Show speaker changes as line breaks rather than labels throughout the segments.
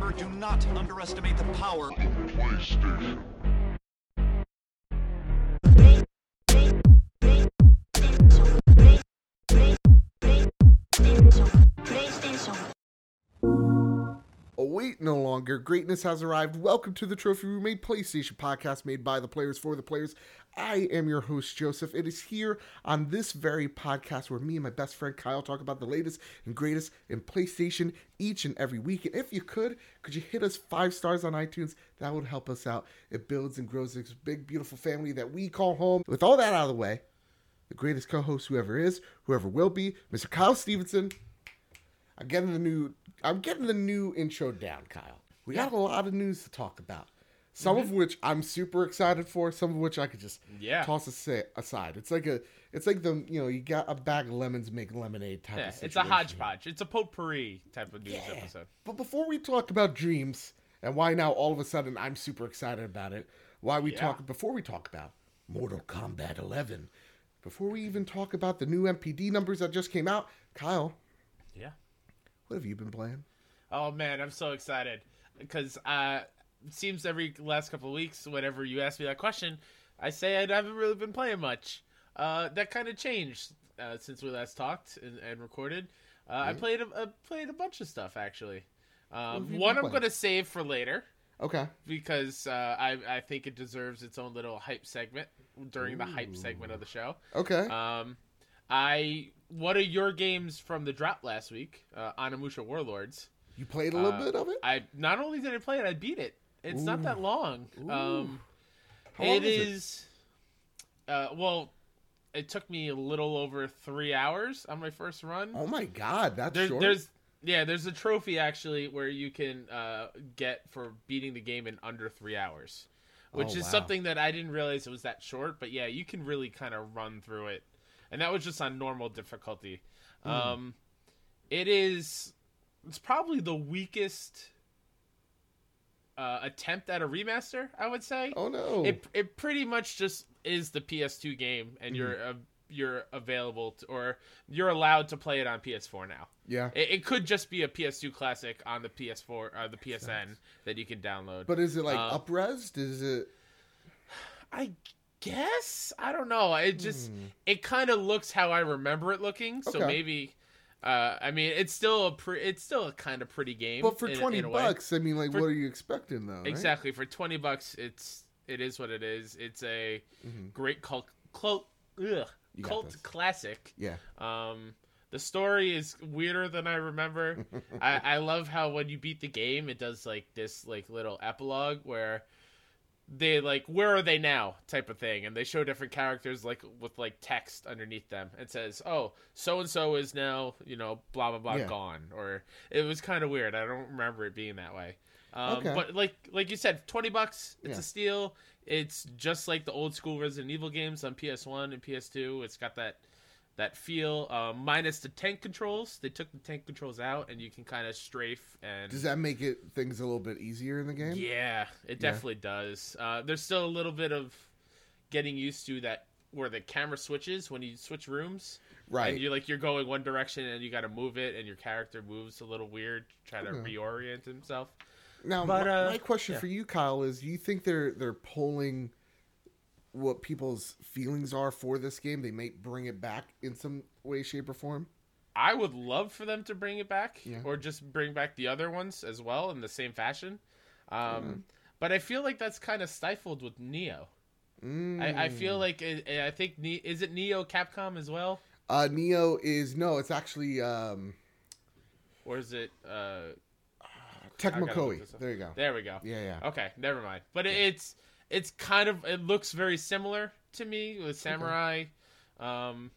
Remember, do not underestimate the power.
Of PlayStation. Longer. Greatness has arrived. Welcome to the Trophy Room, a PlayStation podcast made by the players for the players. I am your host, Joseph. It is here on this very podcast where me and my best friend Kyle talk about the latest and greatest in PlayStation each and every week. And if you could, could you hit us five stars on iTunes? That would help us out. It builds and grows this big, beautiful family that we call home. With all that out of the way, the greatest co host, whoever is, whoever will be, Mr. Kyle Stevenson. I'm getting the new I'm getting the new intro down, Kyle. We got a lot of news to talk about. Some mm-hmm. of which I'm super excited for, some of which I could just
Yeah.
toss aside. It's like a it's like the you know, you got a bag of lemons make lemonade type
Yeah,
of
it's a hodgepodge. It's a potpourri type of news
Yeah.
episode.
But before we talk about dreams and why now all of a sudden I'm super excited about it, why we
Yeah.
talk before we talk about Mortal Kombat 11, before we even talk about the new NPD numbers that just came out, Kyle,
Yeah.
what have you been playing?
Oh man, I'm so excited because uh, it seems every last couple of weeks, whenever you ask me that question, I say I haven't really been playing much. Uh, that kind of changed uh, since we last talked and, and recorded. Uh, I played a, a played a bunch of stuff actually. Um, one I'm gonna save for later
Okay.
because uh, I I think it deserves its own little hype segment during the hype segment of the show.
Okay.
Um, I what are your games from the drop last week, uh, Onimusha Warlords.
You played a little
Uh,
bit of it?
I not only did I play it, I beat it. It's not that long. Um,
How long
it
is it?
is. Uh, well, it took me a little over three hours on my first run.
Oh my god, that's
There-
short.
there's yeah, there's a trophy actually where you can uh, get for beating the game in under three hours, which
Oh,
is
wow.
something that I didn't realize it was that short. But yeah, you can really kind of run through it, and that was just on normal difficulty.
Hmm.
Um, it is it's probably the weakest uh, attempt at a remaster. I would say
oh no.
it it pretty much just is the PS2 game,
Mm-hmm.
and you're uh, you're available to, or you're allowed to play it on PS4 now.
yeah.
It, it could just be a PS2 classic on the PS4 uh, the PSN that you can download.
but is it like
uh,
upresed? Is it
I guess I don't know. It just it kind of looks how I remember it looking. So
Hmm. Okay.
maybe. Uh, I mean, it's still a pre- it's still a kind of pretty game.
But for
in
20
in
bucks, I mean like
For-
what are you expecting though? right?
Exactly. For twenty bucks, it's it is what it is. It's a great cult cult ugh,
Mm-hmm.
Cult classic.
Yeah.
Um, the story is weirder than I remember. I, I love how when you beat the game, it does like this like little epilogue where they like where are they now type of thing, and they show different characters like with like text underneath them. and says, "Oh, so and so is now you know blah blah blah
Yeah.
gone," or it was kind of weird. I don't remember it being that way. Um,
Okay.
But like like you said, twenty bucks. It's
Yeah.
a steal. It's just like the old school Resident Evil games on PS1 and PS2. It's got that that feel uh, minus the tank controls. They took the tank controls out, and you can kind of strafe and.
Does that make it things a little bit easier in the game?
Yeah, it definitely does. Uh, there's still a little bit of getting used to that where the camera switches when you switch rooms.
Right.
And you're like you're going one direction and you got to move it, and your character moves a little weird, try to reorient himself.
Now,
But,
my,
uh,
my question
yeah.
for you, Kyle, is: Do you think they're they're polling what people's feelings are for this game? They might bring it back in some way, shape, or form.
I would love for them to bring it back,
Yeah.
or just bring back the other ones as well in the same fashion. Um,
Mm-hmm.
But I feel like that's kind of stifled with Nioh.
Mm.
I, I feel like it, I think is it Nioh Capcom as well,
Uh, Nioh is no, it's actually um,
or is it? Uh,
Tecmo Koei. There you go.
there we go.
Yeah, yeah.
Okay, never mind. But it it's it's kind of it looks very similar to me with Samurai. Um,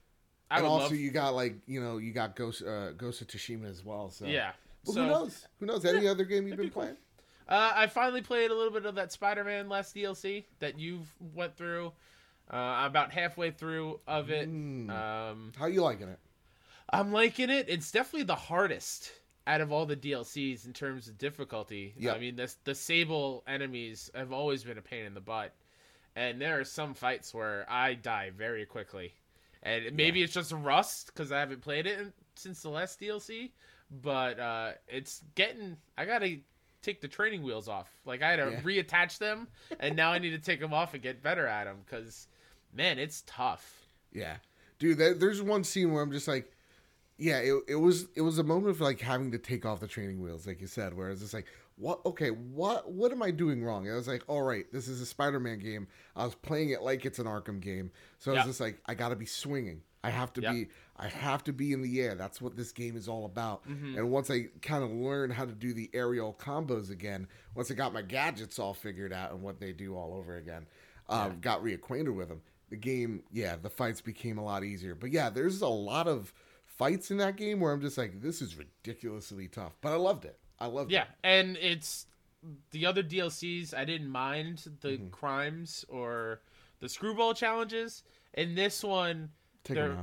I
and also,
love,
you got like you know, you got Ghost uh, Ghost of Tsushima as well. So
yeah.
Well,
so,
who knows? Who knows? Any other game you've
that'd be
been
cool.
playing?
Uh, I finally played a little bit of that Spider-Man last DLC that you've went through. Uh, about halfway through of it.
Mm.
Um,
How are you liking it?
I'm liking it. It's definitely the hardest out of all the DLCs in terms of difficulty.
Yep.
I mean, the the Sable enemies have always been a pain in the butt, and there are some fights where I die very quickly, and maybe it's just rust because I haven't played it in, since the last DLC. But uh, it's getting. I gotta take the training wheels off. Like I had to
Yeah.
reattach them, and now I need to take them off and get better at them because, man, it's tough.
Yeah, dude. There, there's one scene where I'm just like, yeah, it, it was it was a moment of like having to take off the training wheels, like you said, where it's just like, what? Okay, what what am I doing wrong? And I was like, all right, this is a Spider-Man game. I was playing it like it's an Arkham game, so I was
Yeah.
just like, I got to be swinging. I have to
Yeah.
be I have to be in the air. That's what this game is all about.
Mm-hmm.
And once I kind of learned how to do the aerial combos again, once I got my gadgets all figured out and what they do all over again, um, got reacquainted with them. The game, yeah, the fights became a lot easier. But yeah, there's a lot of fights in that game where I'm just like, this is ridiculously tough. But I loved it. I loved
Yeah,
it.
Yeah, and it's the other DLCs. I didn't mind the
Mm-hmm.
crimes or the screwball challenges. In this one,
Take
they're-.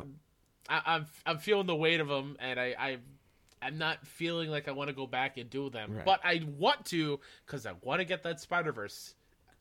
I, I'm I'm feeling the weight of them, and I, I I'm not feeling like I want to go back and do them,
Right.
but I want to because I want to get that Spider Verse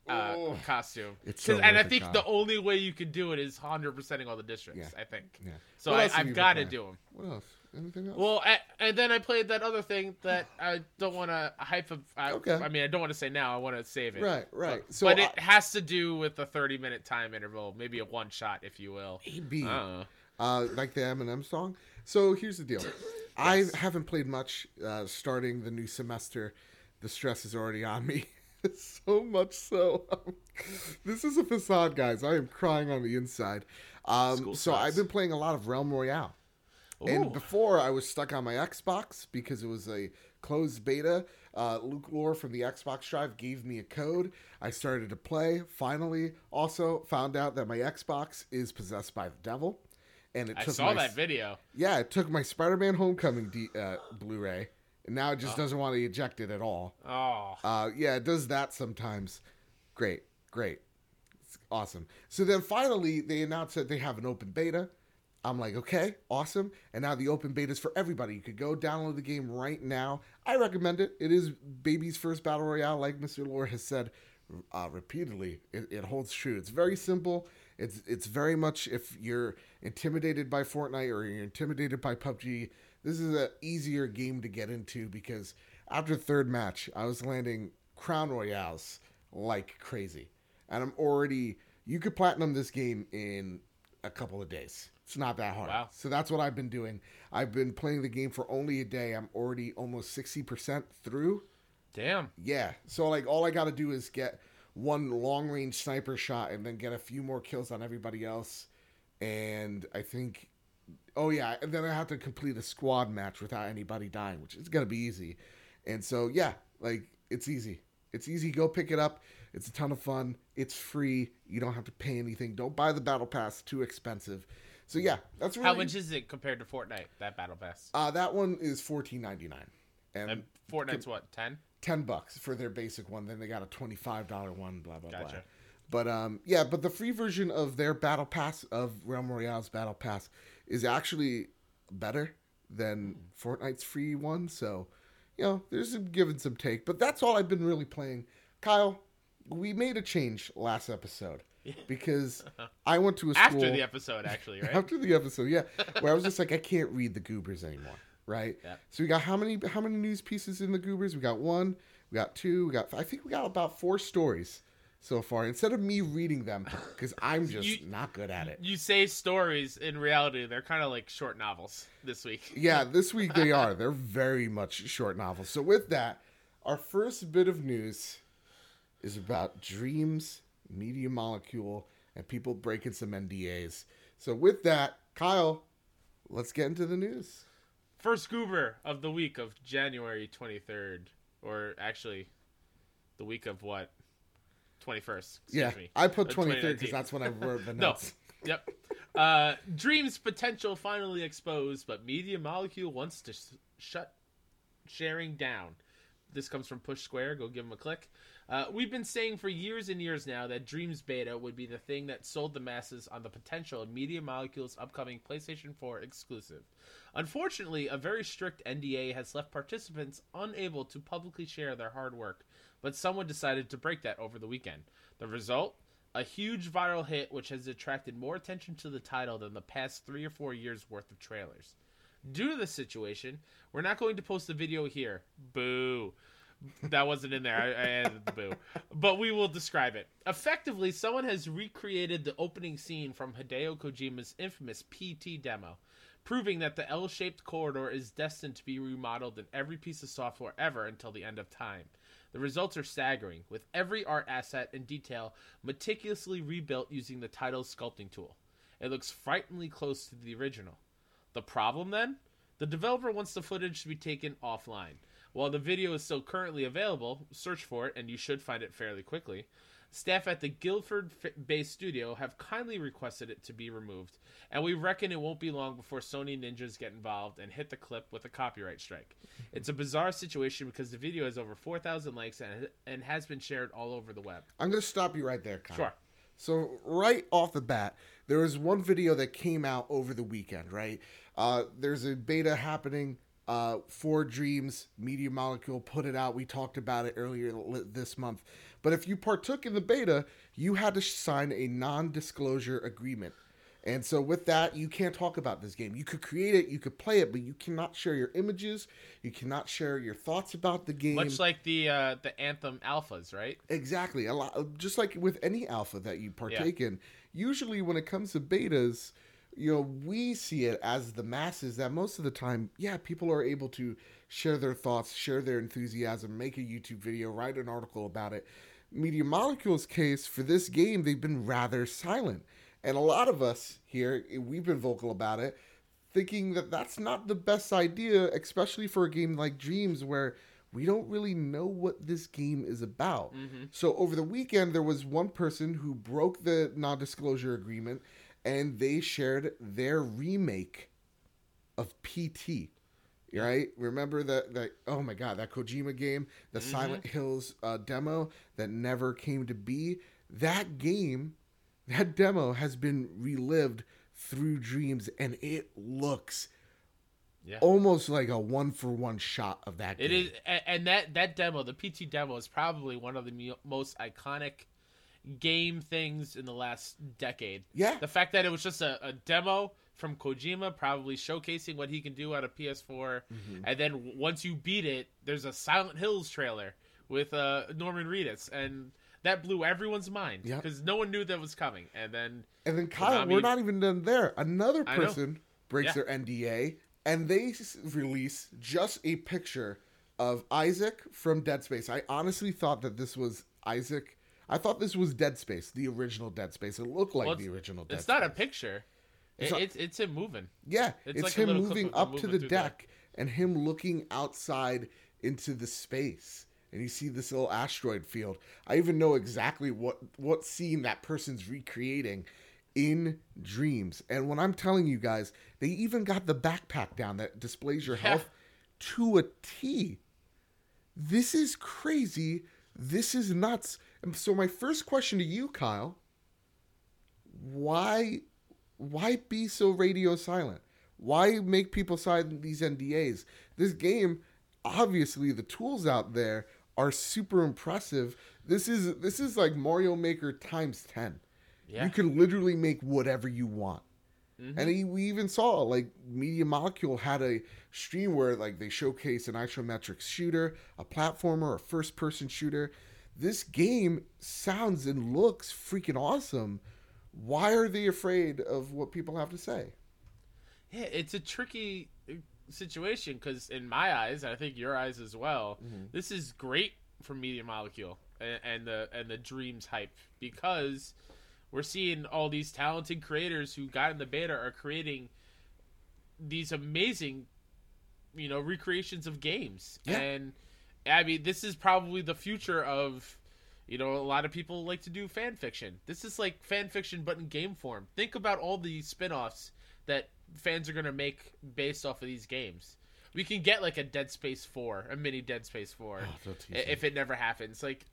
uh,
Oh.
costume.
It's
'Cause-
so
and I think
Kyle.
the only way you can do it is 100 percenting all the districts.
Yeah.
I think.
Yeah.
So I,
have
I've got to do them.
What else? Anything else?
Well, I, and then I played that other thing that I don't want to hype. Of, I,
Okay.
I mean, I don't want to say now. I want to save it.
Right, right.
But,
So
but
I-
it has to do with a 30 minute time interval, maybe a one shot, if you will.
AB.
Uh,
uh, like the Eminem song. So here's the deal. I haven't played much uh, starting the new semester. The stress is already on me. so much so. this is a facade, guys. I am crying on the inside. Um, so. I've been playing a lot of Realm Royale. And before I was stuck on my Xbox because it was a closed beta. Uh, Luke Lore from the Xbox Drive gave me a code. I started to play. Finally, also found out that my Xbox is possessed by the devil. And it
I
took
saw
my,
that video.
Yeah, it took my Spider-Man Homecoming D- uh, Blu-ray, and now it just
Oh.
doesn't want to eject it at all.
Oh,
Uh, yeah, it does that sometimes. Great, great, it's awesome. So then finally, they announced that they have an open beta. I'm like, okay, awesome. And now the open beta is for everybody. You could go download the game right now. I recommend it. It is baby's first battle royale, like Mr. Lore has said uh, repeatedly. It, it holds true. It's very simple. It's it's very much if you're intimidated by Fortnite or you're intimidated by PUBG, this is an easier game to get into because after third match, I was landing crown royales like crazy, and I'm already. You could platinum this game in a couple of days. It's not that hard.
Wow.
So that's what I've been doing. I've been playing the game for only a day. I'm already almost 60% through.
damn.
Yeah. So like all I got to do is get one long range sniper shot and then get a few more kills on everybody else. And I think oh yeah, and then I have to complete a squad match without anybody dying, which is going to be easy. And so yeah, like it's easy. It's easy. Go pick it up. It's a ton of fun. It's free. You don't have to pay anything. Don't buy the battle pass. Too expensive. So yeah, that's really
How much is it compared to Fortnite? That battle pass.
uh, that one is fourteen ninety nine, and
And Fortnite's what? 10.
ten bucks for their basic one. Then they got a twenty five dollar one. Blah blah blah.
Gotcha.
But um, yeah, but the free version of their battle pass of Realm Royale's battle pass is actually better than Fortnite's free one. So, you know, there's some give and some take. But that's all I've been really playing. Kyle, we made a change last episode because I went to a school
After the episode, actually, right?
after the episode, yeah, where I was just like, I can't read the goobers anymore, right?
Yeah.
So we got how many how many news pieces in the goobers? We got one, we got two, we got I think we got about four stories so far. Instead of me reading them, because I'm just
You-
not good at it.
you say stories. In reality, they're kind of like short novels this week.
Yeah, this week they are. They're very much short novels. So with that, our first bit of news is about dreams, media molecule, and people breaking some NDAs. So with that, Kyle, let's get into the news.
First goober of the week of January 23rd. Or actually, the week of what? 21st.
Yeah,
me.
I put
Uh,
23 because that's when I wrote the
No.
notes.
Yep. Uh, Dream's potential finally exposed, but Media Molecule wants to s- shut sharing down. This comes from Push Square. Go give them a click. Uh, we've been saying for years and years now that Dreams Beta would be the thing that sold the masses on the potential of Media Molecule's upcoming PlayStation 4 exclusive. Unfortunately, a very strict NDA has left participants unable to publicly share their hard work, but someone decided to break that over the weekend. The result? A huge viral hit which has attracted more attention to the title than the past three or four years worth of trailers. Due to this situation, we're not going to post the video here. Boo. that wasn't in there. I, I added the boo. But we will describe it. Effectively, someone has recreated the opening scene from Hideo Kojima's infamous PT demo, proving that the L shaped corridor is destined to be remodeled in every piece of software ever until the end of time. The results are staggering, with every art asset and detail meticulously rebuilt using the title's sculpting tool. It looks frighteningly close to the original. The problem then? The developer wants the footage to be taken offline. While the video is still currently available, search for it and you should find it fairly quickly. Staff at the Guildford based studio have kindly requested it to be removed, and we reckon it won't be long before Sony Ninjas get involved and hit the clip with a copyright strike. It's a bizarre situation because the video has over 4,000 likes and, and has been shared all over the web.
I'm going to stop you right there, Kyle.
Sure.
So right off the bat, there was one video that came out over the weekend, right? Uh, there's a beta happening uh, for Dreams. Media Molecule put it out. We talked about it earlier this month. But if you partook in the beta, you had to sign a non-disclosure agreement. And so with that, you can't talk about this game. You could create it, you could play it, but you cannot share your images. You cannot share your thoughts about the game.
Much like the uh, the Anthem alphas, right?
Exactly. A lot, just like with any alpha that you partake yeah. in. Usually, when it comes to betas, you know, we see it as the masses that most of the time, yeah, people are able to share their thoughts, share their enthusiasm, make a YouTube video, write an article about it. Media Molecule's case for this game, they've been rather silent. And a lot of us here, we've been vocal about it, thinking that that's not the best idea, especially for a game like Dreams where we don't really know what this game is about. Mm-hmm. So over the weekend, there was one person who broke the non disclosure agreement and they shared their remake of PT. Right? Remember that that oh my god, that Kojima game, the mm-hmm. Silent Hills uh, demo that never came to be. That game, that demo has been relived through dreams and it looks yeah. almost like a one for one shot of that
game. It is and that that demo, the PT demo is probably one of the most iconic game things in the last decade.
Yeah.
The fact that it was just a, a demo from Kojima, probably showcasing what he can do out of PS4, mm-hmm. and then once you beat it, there's a Silent Hills trailer with uh, Norman Reedus, and that blew everyone's mind because yep. no one knew that was coming. And then,
and then Kyle, Konami... we're not even done there. Another person breaks yeah. their NDA, and they release just a picture of Isaac from Dead Space. I honestly thought that this was Isaac I thought this was Dead Space, the original Dead Space. It looked like well, the original Dead Space.
It's
Space.
not a picture. It's, it's, it's him moving.
Yeah, it's, it's like him moving up to the deck and him looking outside into the space. And you see this little asteroid field. I even know exactly what what scene that person's recreating in dreams. And when I'm telling you guys, they even got the backpack down that displays your health yeah. to a T. This is crazy. This is nuts. And so my first question to you, Kyle, why why be so radio silent? Why make people sign these NDAs? This game, obviously the tools out there are super impressive. This is this is like Mario Maker times 10. Yeah. You can literally make whatever you want. Mm-hmm. And he, we even saw like Media Molecule had a stream where like they showcase an isometric shooter, a platformer, a first person shooter this game sounds and looks freaking awesome. Why are they afraid of what people have to say?
Yeah, it's a tricky situation because, in my eyes, I think your eyes as well, mm-hmm. this is great for Media Molecule and, and the and the Dreams hype because we're seeing all these talented creators who got in the beta are creating these amazing, you know, recreations of games yeah. and I mean, this is probably the future of, you know, a lot of people like to do fan fiction. This is like fan fiction, but in game form. Think about all the spin offs that fans are going to make based off of these games. We can get like a Dead Space 4, a mini Dead Space 4, oh, if it never happens. Like,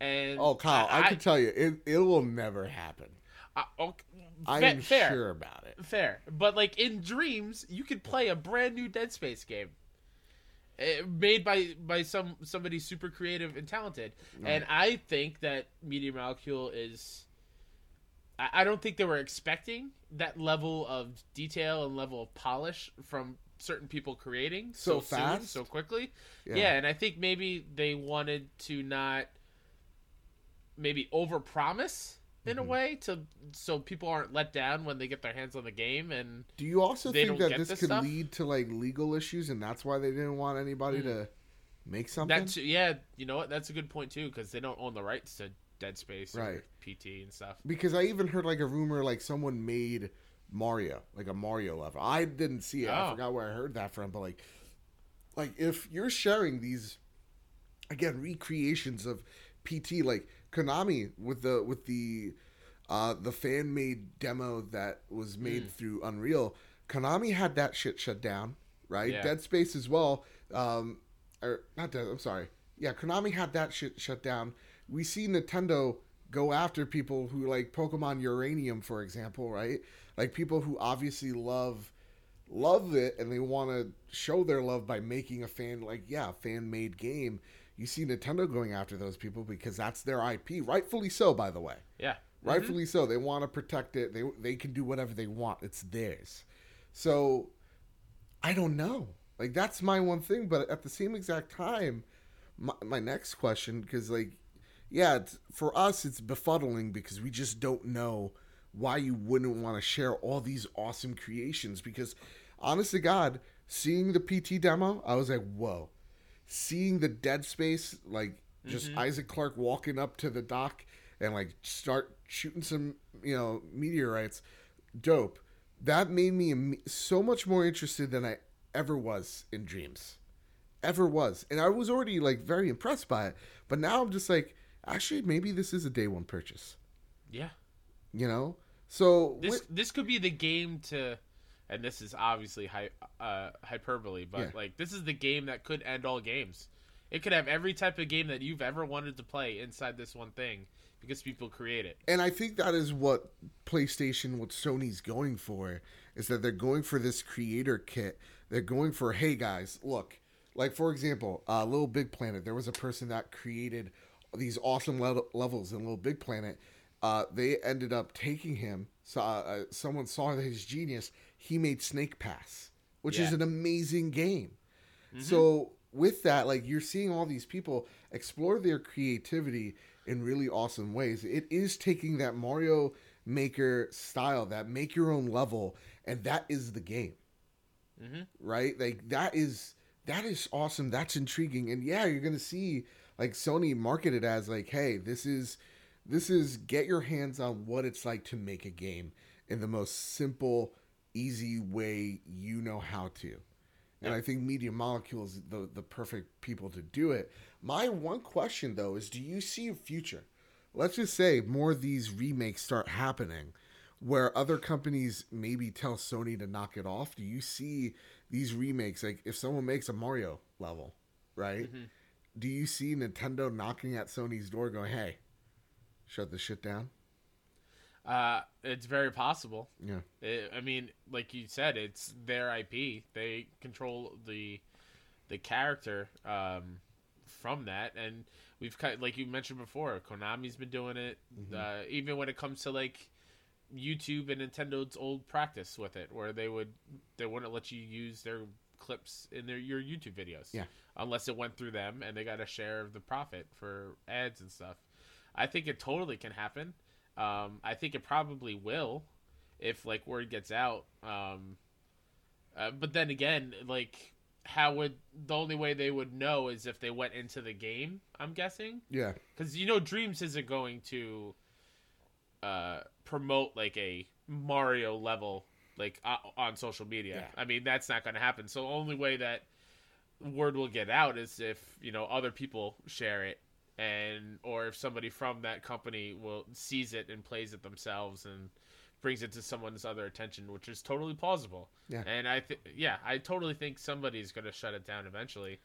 and
oh, Kyle, I, I, can tell you, it, it will never happen.
I, okay,
I am fair, sure about it.
Fair, but like in dreams, you could play a brand new Dead Space game. Eh, made by by some somebody super creative and talented. Right. And I think that Media Molecule is. I, I don't think they were expecting that level of detail and level of polish from certain people creating
So
soon,
fast?
so quickly.
Yeah.
Yeah. and I think maybe they wanted to not maybe overpromise in
Mm-hmm.
a way to so people aren't let down when they get their hands on the game and
Do you also think that this
this
could
stuff?
lead to like legal issues, and that's why they didn't want anybody to make something?
that's yeah you know what that's a good point too because they don't own the rights to Dead Space or
Right.
PT and stuff.
Because I even heard like a rumor like someone made Mario, like a Mario level. I didn't see it. I
Oh.
forgot where I heard that from, but like like if you're sharing these again recreations of PT like Konami with the with the uh the fan made demo that was made
Hmm.
through Unreal, Konami had that shit shut down, right?
Yeah.
Dead Space as well. Um or not Dead, I'm sorry. Yeah, Konami had that shit shut down. We see Nintendo go after people who like Pokemon Uranium, for example, right? Like people who obviously love love it and they want to show their love by making a fan like yeah fan made game. You see Nintendo going after those people because that's their IP, rightfully so, by the way.
Yeah, mm-hmm.
Rightfully so. They want to protect it. They they can do whatever they want. It's theirs. So I don't know. Like that's my one thing. But at the same exact time, my, my next question, because like, yeah, it's, for us it's befuddling because we just don't know why you wouldn't want to share all these awesome creations. Because honest to God, seeing the PT demo, I was like, whoa. Seeing the Dead Space, like just mm-hmm. Isaac Clarke walking up to the dock and like start shooting some, you know, meteorites, dope. That made me so much more interested than I ever was in Dreams, ever was, and I was already like very impressed by it. But now I'm just like, actually, maybe this is a day one purchase,
yeah.
you know. So
This this could be the game to, and this is obviously hy- uh, hyperbole, but
Yeah.
like this is the game that could end all games. It could have every type of game that you've ever wanted to play inside this one thing because people create it.
and I think that is what PlayStation, what Sony's going for, is that they're going for this creator kit. They're going for, hey guys, look, like for example, uh, Little Big Planet. There was a person that created these awesome le- levels in Little Big Planet. Uh, they ended up taking him. Saw uh, someone saw his genius. He made Snake Pass, which is an amazing game. Mm-hmm. So with that, like you're seeing all these people explore their creativity in really awesome ways. It is taking that Mario Maker style, that make your own level, and that is the game. Mm-hmm. Right? Like that is that is awesome. That's intriguing. And yeah, you're gonna see like Sony market it as like, hey, this is this is get your hands on what it's like to make a game in the most simple, easy way you know how to. And I think Media Molecule is the, the perfect people to do it. My one question, though, is do you see a future? Let's just say more of these remakes start happening where other companies maybe tell Sony to knock it off. Do you see these remakes? Like, if someone makes a Mario level, right? Mm-hmm. Do you see Nintendo knocking at Sony's door going, hey, shut this shit down?
Uh, it's very possible.
Yeah.
It, I mean, like you said, it's their IP. They control the the character um, from that, and we've cut like you mentioned before. Konami's been doing it, uh, even when it comes to like YouTube and Nintendo's old practice with it, where they would they wouldn't let you use their clips in their your YouTube videos,
Yeah.
unless it went through them and they got a share of the profit for ads and stuff. I think it totally can happen. Um, I think it probably will if like word gets out. Um, uh, but then again, like how would the only way they would know is if they went into the game? I'm guessing
Yeah.
because you know Dreams isn't going to uh, promote like a Mario level like uh, on social media.
Yeah.
I mean that's not going to happen. So the only way that word will get out is if you know other people share it and or if somebody from that company will sees it and plays it themselves and brings it to someone's other attention which is totally plausible
Yeah.
and i th- yeah i totally think somebody's going to shut it down eventually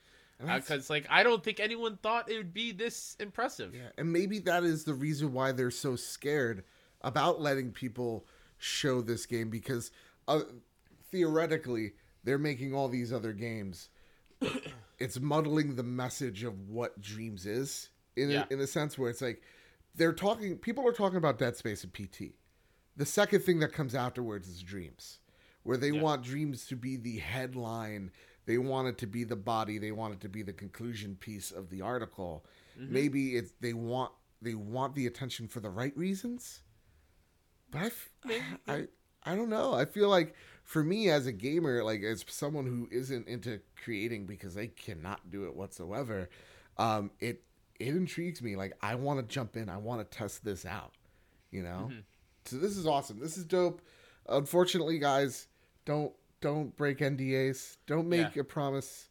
because like i don't think anyone thought it would be this impressive
Yeah, and maybe that is the reason why they're so scared about letting people show this game because uh, theoretically they're making all these other games. it's muddling the message of what Dreams is in
Yeah.
a, in a sense where it's like they're talking. People are talking about Dead Space and PT. The second thing that comes afterwards is Dreams, where they
Yeah.
want dreams to be the headline. They want it to be the body. They want it to be the conclusion piece of the article.
Mm-hmm.
Maybe it's they want they want the attention for the right reasons. But I, f- I, I don't know. I feel like for me as a gamer, like as someone who isn't into creating because I cannot do it whatsoever, um, it it intrigues me. Like I want to jump in. I want to test this out. You know. Mm-hmm. So this is awesome. This is dope. Unfortunately, guys, don't don't break NDAs. Don't make
Yeah.
a promise.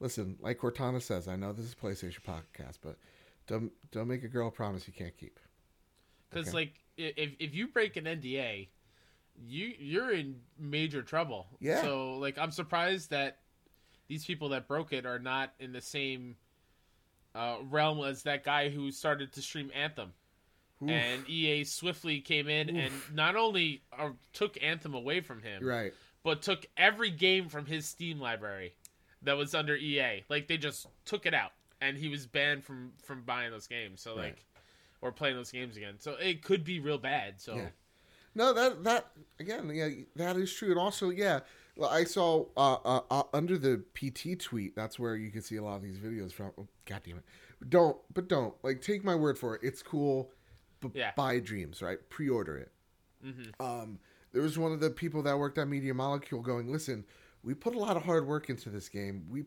Listen, like Cortana says, I know this is PlayStation podcast, but don't don't make a girl promise you can't keep.
Because
Okay.
like if if you break an NDA, you you're in major trouble.
Yeah.
So like I'm surprised that these people that broke it are not in the same uh, realm as that guy who started to stream Anthem.
Oof.
And EA swiftly came in and not only uh, took Anthem away from him,
right.
but took every game from his Steam library that was under EA. Like they just took it out, and he was banned from from buying those games. So like,
Right.
or playing those games again. So it could be real bad. So
Yeah. No, that that again, yeah, that is true. And also, yeah, well, I saw uh, uh, uh, under the PT tweet. That's where you can see a lot of these videos from. Oh, God damn it! Don't, but don't like take my word for it. It's cool, but
Yeah.
buy dreams, right? Pre-order it.
Mhm.
Um, there was one of the people that worked at Media Molecule going, "Listen, we put a lot of hard work into this game. We,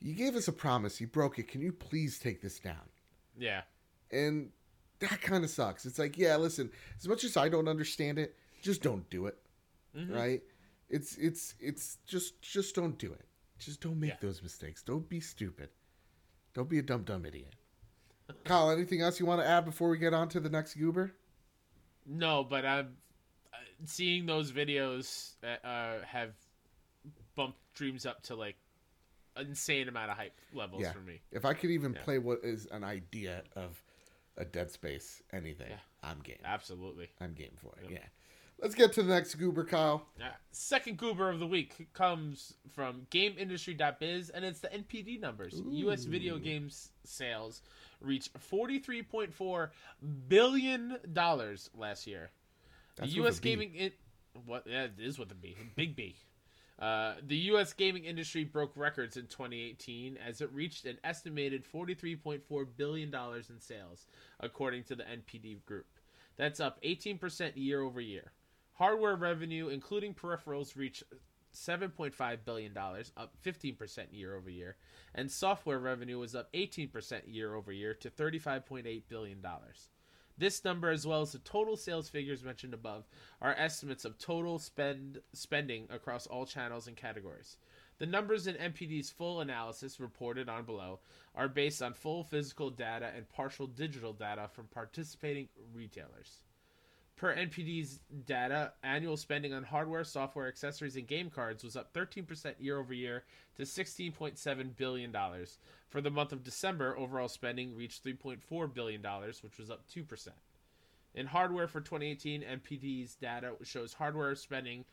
you gave us a promise. You broke it. Can you please take this down?"
yeah,
and that kind of sucks. It's like, yeah, listen, as much as I don't understand it, just don't do it,
Mhm.
right? It's it's it's just just don't do it. Just don't make
Yeah.
those mistakes. Don't be stupid. Don't be a dumb dumb idiot. Kyle, anything else you want to add before we get on to the next goober?
no, but I'm uh, seeing those videos that uh, have bumped dreams up to like insane amount of hype levels
Yeah.
for me.
If I could even
Yeah.
play what is an idea of a Dead Space, anything,
Yeah.
I'm game.
Absolutely.
I'm game for it.
Yep.
Yeah. Let's get to the next goober, Kyle.
Second goober of the week comes from GameIndustry.biz, and it's the NPD numbers. U.S. video games sales reached $43.4 billion last year.
That's
the U.S. gaming it what yeah, it is with a B, big B. Uh, the U.S. gaming industry broke records in 2018 as it reached an estimated 43.4 billion dollars in sales, according to the NPD Group. That's up 18% year over year. Hardware revenue, including peripherals, reached 7.5 billion dollars, up 15% year over year, and software revenue was up 18% year over year to 35.8 billion dollars. This number, as well as the total sales figures mentioned above, are estimates of total spend spending across all channels and categories. The numbers in NPD's full analysis reported on below are based on full physical data and partial digital data from participating retailers. Per NPD's data, annual spending on hardware, software, accessories, and game cards was up 13% year over year to $16.7 billion. For the month of December, overall spending reached $3.4 billion, which was up 2%. In hardware for 2018, NPD's data shows hardware spending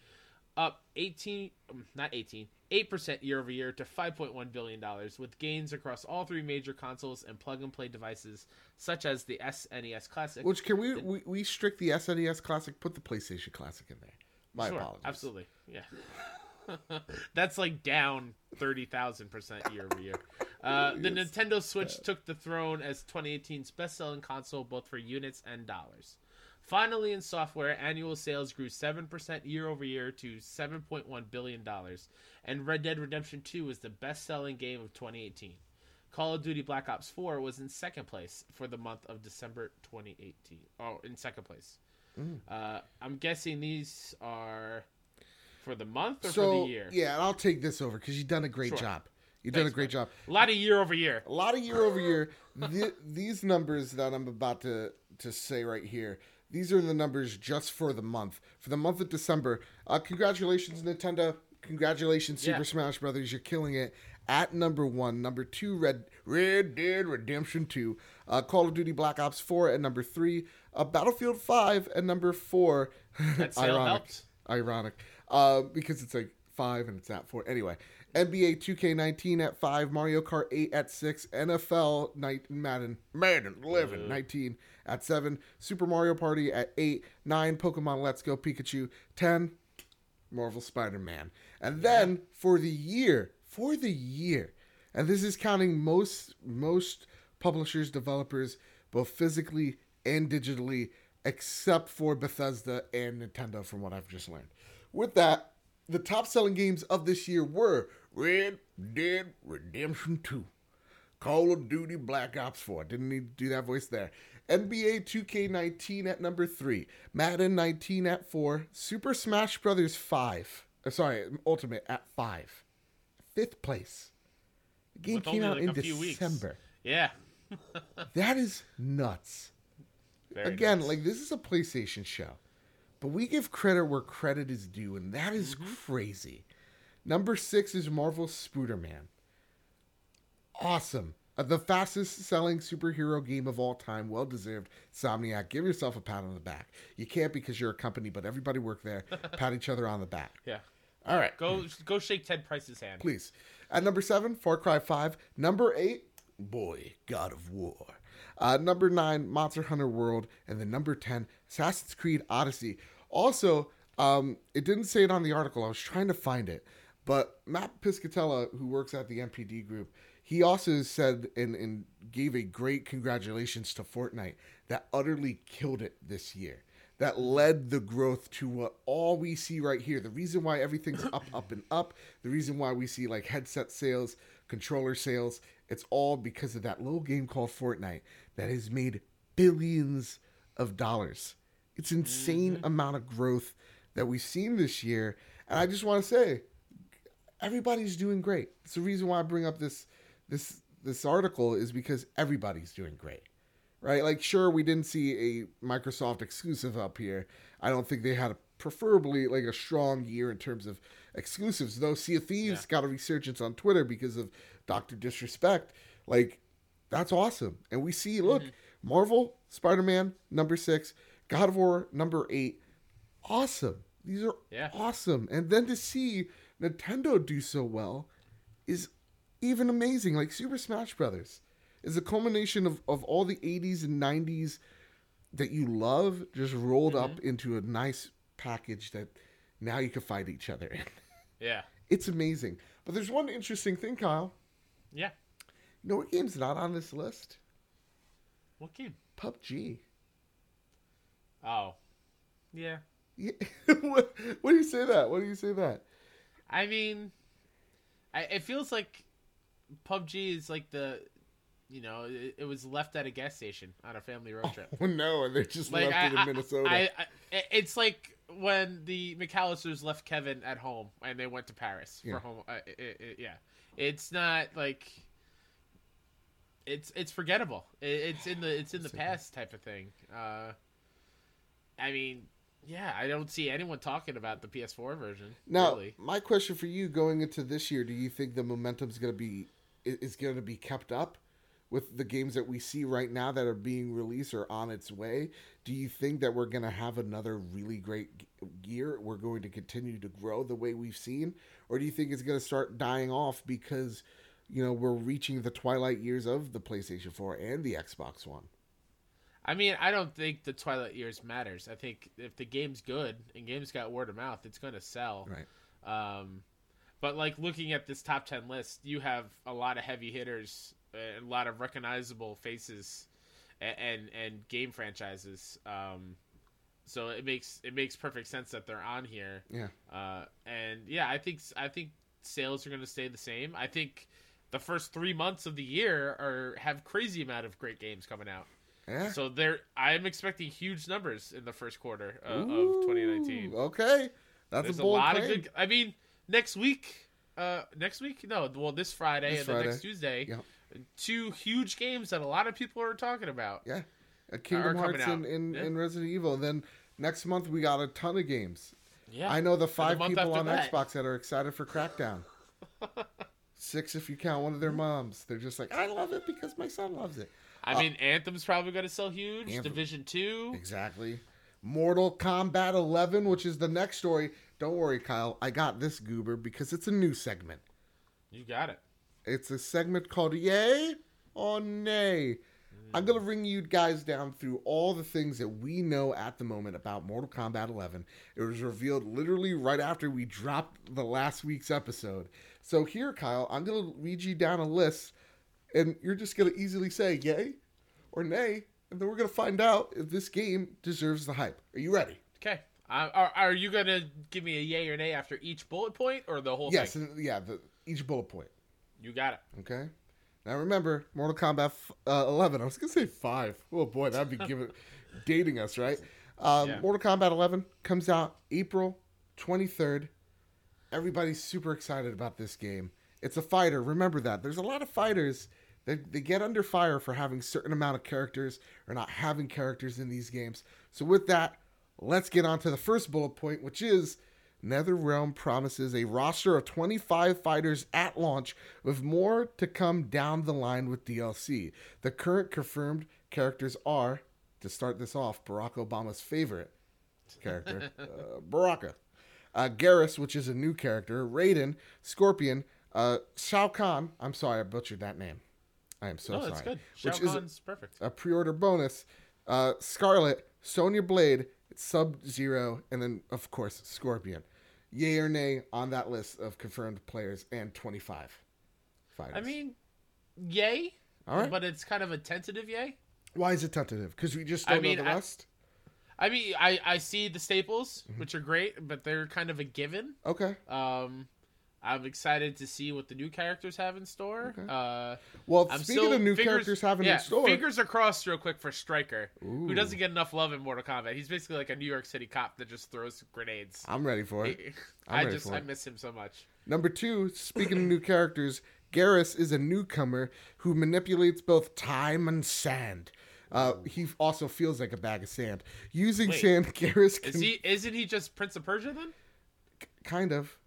up 18, um, not 18, 8% year over year to $5.1 billion, with gains across all three major consoles and plug and play devices, such as the SNES Classic.
Which can we we, we strict the SNES Classic? Put the PlayStation Classic in there. My
Sure,
apologies.
Absolutely. Yeah. That's like down 30,000% year over year. Uh, the. Nintendo Switch took the throne as 2018's best selling console both for units and dollars. Finally, in software, annual sales grew 7% year over year to $7.1 billion, and Red Dead Redemption 2 was the best selling game of 2018. Call of Duty Black Ops 4 was in second place for the month of December 2018. Oh, in second place.
Mm.
Uh, I'm guessing these are for the month or
so
for the year.
yeah, and I'll take this over because you've done a great
Sure.
job. You've done a
Thanks,
great job.
A lot of year over year.
A lot of year over year. Th- these numbers that I'm about to to say right here. These are the numbers just for the month. For the month of December. Uh, congratulations, Nintendo. Congratulations, Super
Yeah.
Smash Brothers. You're killing it. At number one, number two, Red Red Dead Redemption Two, uh, Call of Duty Black Ops Four at number three, uh, Battlefield Five at number four.
That
ironic,
helped.
ironic, uh, because it's like five and it's at four. Anyway, NBA 2K19 at five, Mario Kart 8 at six, NFL night Madden Madden 11 19 at seven, Super Mario Party at eight, nine, Pokemon Let's Go Pikachu 10. Marvel Spider-Man. And then for the year, for the year, and this is counting most most publishers, developers, both physically and digitally, except for Bethesda and Nintendo, from what I've just learned. With that, the top selling games of this year were Red Dead Redemption 2, Call of Duty Black Ops 4. Didn't need to do that voice there. NBA 2K19 at number 3, Madden 19 at 4, Super Smash Bros. 5. Uh, sorry, Ultimate at 5. Fifth place. The game
With
came out
like,
in
few weeks.
December.
Yeah.
That is nuts.
Very
Again,
nice.
like this is a PlayStation show, but we give credit where credit is due, and that is
Mm-hmm.
crazy. Number six is Marvel Spooderman. Awesome. Uh, the fastest selling superhero game of all time. Well deserved. Somniac, give yourself a pat on the back. You can't because you're a company, but everybody work there. pat each other on the back.
yeah.
All right.
Go go shake Ted Price's hand.
Please. At number seven, Far Cry 5. Number eight, boy, God of War. Uh, number nine, Monster Hunter World. And then number 10, Assassin's Creed Odyssey. Also, um, it didn't say it on the article. I was trying to find it. But Matt Piscatella, who works at the NPD group, he also said and, and gave a great congratulations to Fortnite that utterly killed it this year. That led the growth to what all we see right here. The reason why everything's up, up, and up. The reason why we see like headset sales, controller sales. It's all because of that little game called Fortnite that has made billions of dollars. It's insane mm-hmm. amount of growth that we've seen this year. And I just want to say, everybody's doing great. It's the reason why I bring up this this this article is because everybody's doing great. Right? Like sure we didn't see a Microsoft exclusive up here. I don't think they had a preferably like a strong year in terms of exclusives. Though Sea of Thieves
Yeah.
got a resurgence on Twitter because of Dr. Disrespect. Like that's awesome. And we see look, mm-hmm. Marvel, Spider-Man number 6, God of War number 8. Awesome. These are
Yeah.
awesome. And then to see Nintendo do so well is even amazing. Like Super Smash Brothers is a culmination of, of all the 80s and 90s that you love just rolled up mm-hmm. into a nice package that now you can fight each other in.
Yeah.
It's amazing. But there's one interesting thing, Kyle.
Yeah.
You know what game's not on this list?
What game?
PUBG.
Oh. Yeah.
Yeah. what, what do you say that? What do you say that?
I mean, I, it feels like PUBG is like the, you know, it, it was left at a gas station on a family road trip.
Oh no, and they just
Like
left
I,
it in
I-
Minnesota.
I, I, it's like when the McCallisters left Kevin at home and they went to Paris
Yeah.
for home. Uh, it, it, yeah, it's not like it's it's forgettable. It, it's in the it's in the past type of thing. Uh, I mean, yeah, I don't see anyone talking about the PS4 version.
Now,
really.
my question for you going into this year: Do you think the momentum's going to be is going to be kept up with the games that we see right now that are being released or on its way? Do you think that we're going to have another really great year? We're going to continue to grow the way we've seen, or do you think it's going to start dying off because you know we're reaching the twilight years of the PlayStation 4 and the Xbox One?
I mean, I don't think the Twilight years matters. I think if the game's good and games got word of mouth, it's going to sell.
Right.
Um, but like looking at this top ten list, you have a lot of heavy hitters, and a lot of recognizable faces, and and, and game franchises. Um, so it makes it makes perfect sense that they're on here.
Yeah.
Uh, and yeah, I think I think sales are going to stay the same. I think the first three months of the year are have crazy amount of great games coming out.
Yeah.
So there, I am expecting huge numbers in the first quarter uh, of
Ooh,
2019.
Okay, that's
There's
a
a, lot
claim.
of good. I mean, next week, uh, next week, no, well, this Friday
This
and
Friday.
then next Tuesday,
Yeah.
two huge games that a lot of people are talking about.
Yeah, uh, Kingdom Hearts and, and,
Yeah.
and Resident Evil. Then next month we got a ton of games.
Yeah,
I know the
For the
five people on
that.
Xbox that are excited for Crackdown. Six if you count one of their moms. They're just like, I love it because my son loves it.
I mean, Anthem's probably going to sell huge.
Anthem.
Division Two.
Exactly. Mortal Kombat 11, which is the next story. Don't worry, Kyle. I got this goober because it's a new segment.
You got it.
It's a segment called Yay or Nay. I'm going to bring you guys down through all the things that we know at the moment about Mortal Kombat 11. It was revealed literally right after we dropped the last week's episode. So here, Kyle, I'm going to read you down a list, and you're just going to easily say yay or nay, and then we're going to find out if this game deserves the hype. Are you ready?
Okay. Uh, are, are you gonna give me a yay or nay after each bullet point, or the whole
Yes,
thing?
and- yeah, the, each bullet point.
You got it.
Okay. Now remember, Mortal Kombat f- uh, 11. I was gonna say five. Oh boy, that'd be giving dating us, right? Um,
Yeah.
Mortal Kombat 11 comes out April 23rd. Everybody's super excited about this game. It's a fighter. Remember that. There's a lot of fighters that they get under fire for having certain amount of characters or not having characters in these games. So with that, let's get on to the first bullet point, which is NetherRealm promises a roster of 25 fighters at launch, with more to come down the line with DLC. The current confirmed characters are, to start this off, Barack Obama's favorite character, uh, Baraka. Uh, Geras, which is a new character, Raiden, Scorpion, uh, Shao Kahn. I'm sorry, I butchered that name. I am so
oh,
sorry.
good. Shao
Which is
Kahn's perfect.
a pre-order bonus. Uh, Skarlet, Sonya Blade, Sub Zero, and then of course Scorpion. Yay or nay on that list of confirmed players and 25 fighters.
I mean, yay.
All right.
But it's kind of a tentative yay.
why is it tentative? Because we just don't
mean,
know the
I-
rest.
I mean, I I see the staples,
Mm-hmm.
which are great, but they're kind of a given.
Okay.
Um, I'm excited to see what the new characters have in store.
Okay.
Uh,
Well,
I'm
speaking
still
of new
fingers-
characters having
yeah,
in store,
Fingers are crossed real quick for Stryker, who doesn't get enough love in Mortal Kombat. He's basically like a New York City cop that just throws grenades.
I'm ready for it. Ready
just
for
I
it.
miss him so much.
Number two, speaking of new characters, Geras is a newcomer who manipulates both time and sand. Uh, he also feels like a bag of sand. Using
Wait,
sand, Geras can
Is he? Isn't he just Prince of Persia then?
kind of.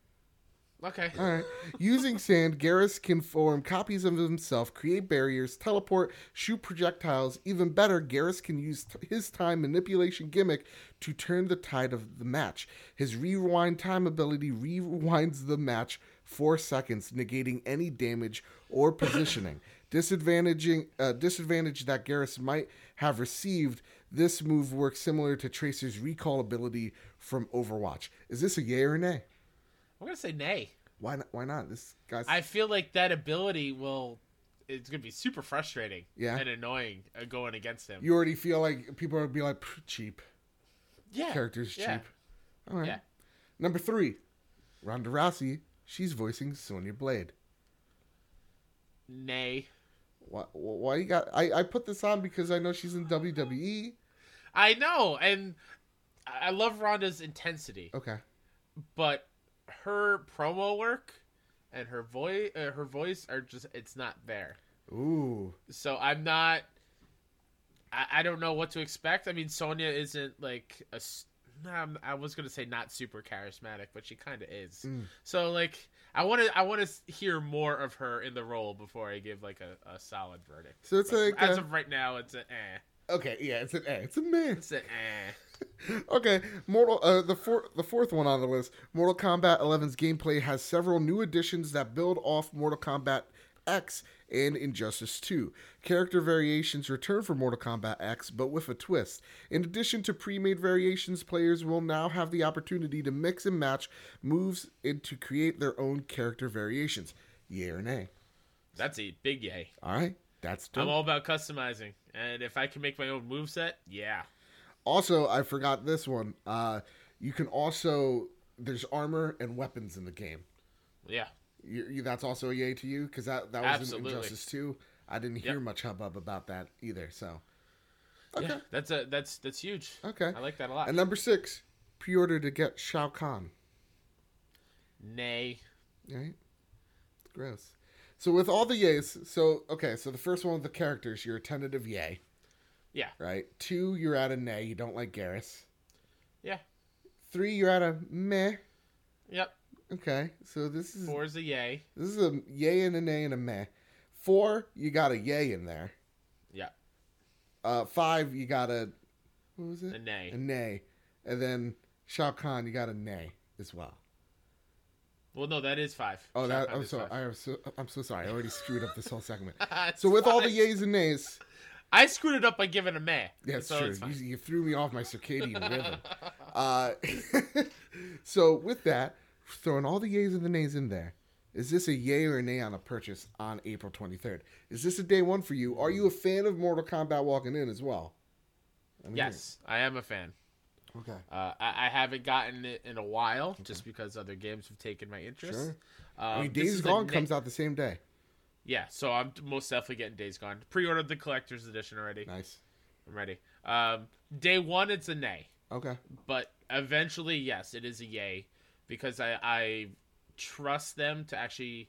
Okay.
All right. Using sand, Geras can form copies of himself, create barriers, teleport, shoot projectiles. Even better, Geras can use t- his time manipulation gimmick to turn the tide of the match. His rewind time ability rewinds the match four seconds, negating any damage or positioning. Disadvantaging uh, disadvantage that Geras might have received. This move works similar to Tracer's recall ability from Overwatch. Is this a yay or nay?
I'm gonna say nay.
Why not? Why not? This guy's
I feel like that ability will. It's gonna be super frustrating
Yeah.
and annoying uh, going against him.
you already feel like people would be like cheap
yeah.
characters
yeah.
cheap. All right.
Yeah.
Number three, Ronda Rousey. She's voicing Sonya Blade.
Nay.
Why? Why you got? I I put this on because I know she's in WWE.
I know, and I I love Ronda's intensity,
Okay.
but her promo work and her voice, uh, her voice are just—it's not there.
Ooh.
So I'm not. I, I don't know what to expect. I mean, Sonya isn't like a. I was gonna say not super charismatic, but she kind of is.
Mm.
So like, I want to I want to hear more of her in the role before I give like a, a solid verdict.
So it's
But
like
as
uh,
of right now, it's a eh.
okay. Yeah, it's an A. It's a man.
It's a eh.
okay, Mortal. Uh, the fourth, the fourth one on the list, Mortal Kombat 11's gameplay has several new additions that build off Mortal Kombat X and Injustice 2. Character variations return for Mortal Kombat X, but with a twist. In addition to pre-made variations, players will now have the opportunity to mix and match moves and to create their own character variations. Yay or nay?
That's a big yay.
All right, that's
I'm all about customizing, and if I can make my own move set, yeah.
Also, I forgot this one. Uh, you can also there's armor and weapons in the game.
Yeah.
You, you, that's also a yay to you because that that was
Absolutely.
in Injustice too. I didn't hear
Yep.
much hubbub about that either. So okay,
Yeah. That's a that's that's huge.
okay.
I like that a lot.
And number six, pre-order to get Shao Kahn.
Nay.
Right? Gross. So with all the yays, so okay, so the first one with the characters, you're a tentative yay,
Yeah.
right? Two, you're at a nay. You don't like Geras.
Yeah.
Three, you're at a meh.
Yep.
Okay, so this is
Four is a yay.
this is a yay and a nay and a meh. Four, you got a yay in there.
Yeah.
Uh, five, you got a what was it?
A nay.
A nay, and then Shao Kahn, you got a nay as well.
Well, no, that is five.
Oh,
Shao
that
Kahn
I'm so
five.
I'm so I'm so sorry. I already screwed up this whole segment. So with all the yays and nays,
I screwed it up by giving a meh.
That's
so
true. You, you threw me off my circadian rhythm. Uh, so with that, throwing all the yays and the nays in there, is this a yay or a nay on a purchase on April 23rd? Is this a day one for you? Are you a fan of Mortal Kombat walking in as well? I mean,
Yes, I am a fan.
Okay.
Uh, I, I haven't gotten it in a while, just because other games have taken my interest.
Sure.
Um,
I mean, Days
is a
Gone comes out the same day.
Yeah, so I'm most definitely getting Days Gone. Pre-ordered the collector's edition already.
Nice.
I'm ready. Um, day one, it's a nay,
Okay.
but eventually, yes, it is a yay because I I trust them to actually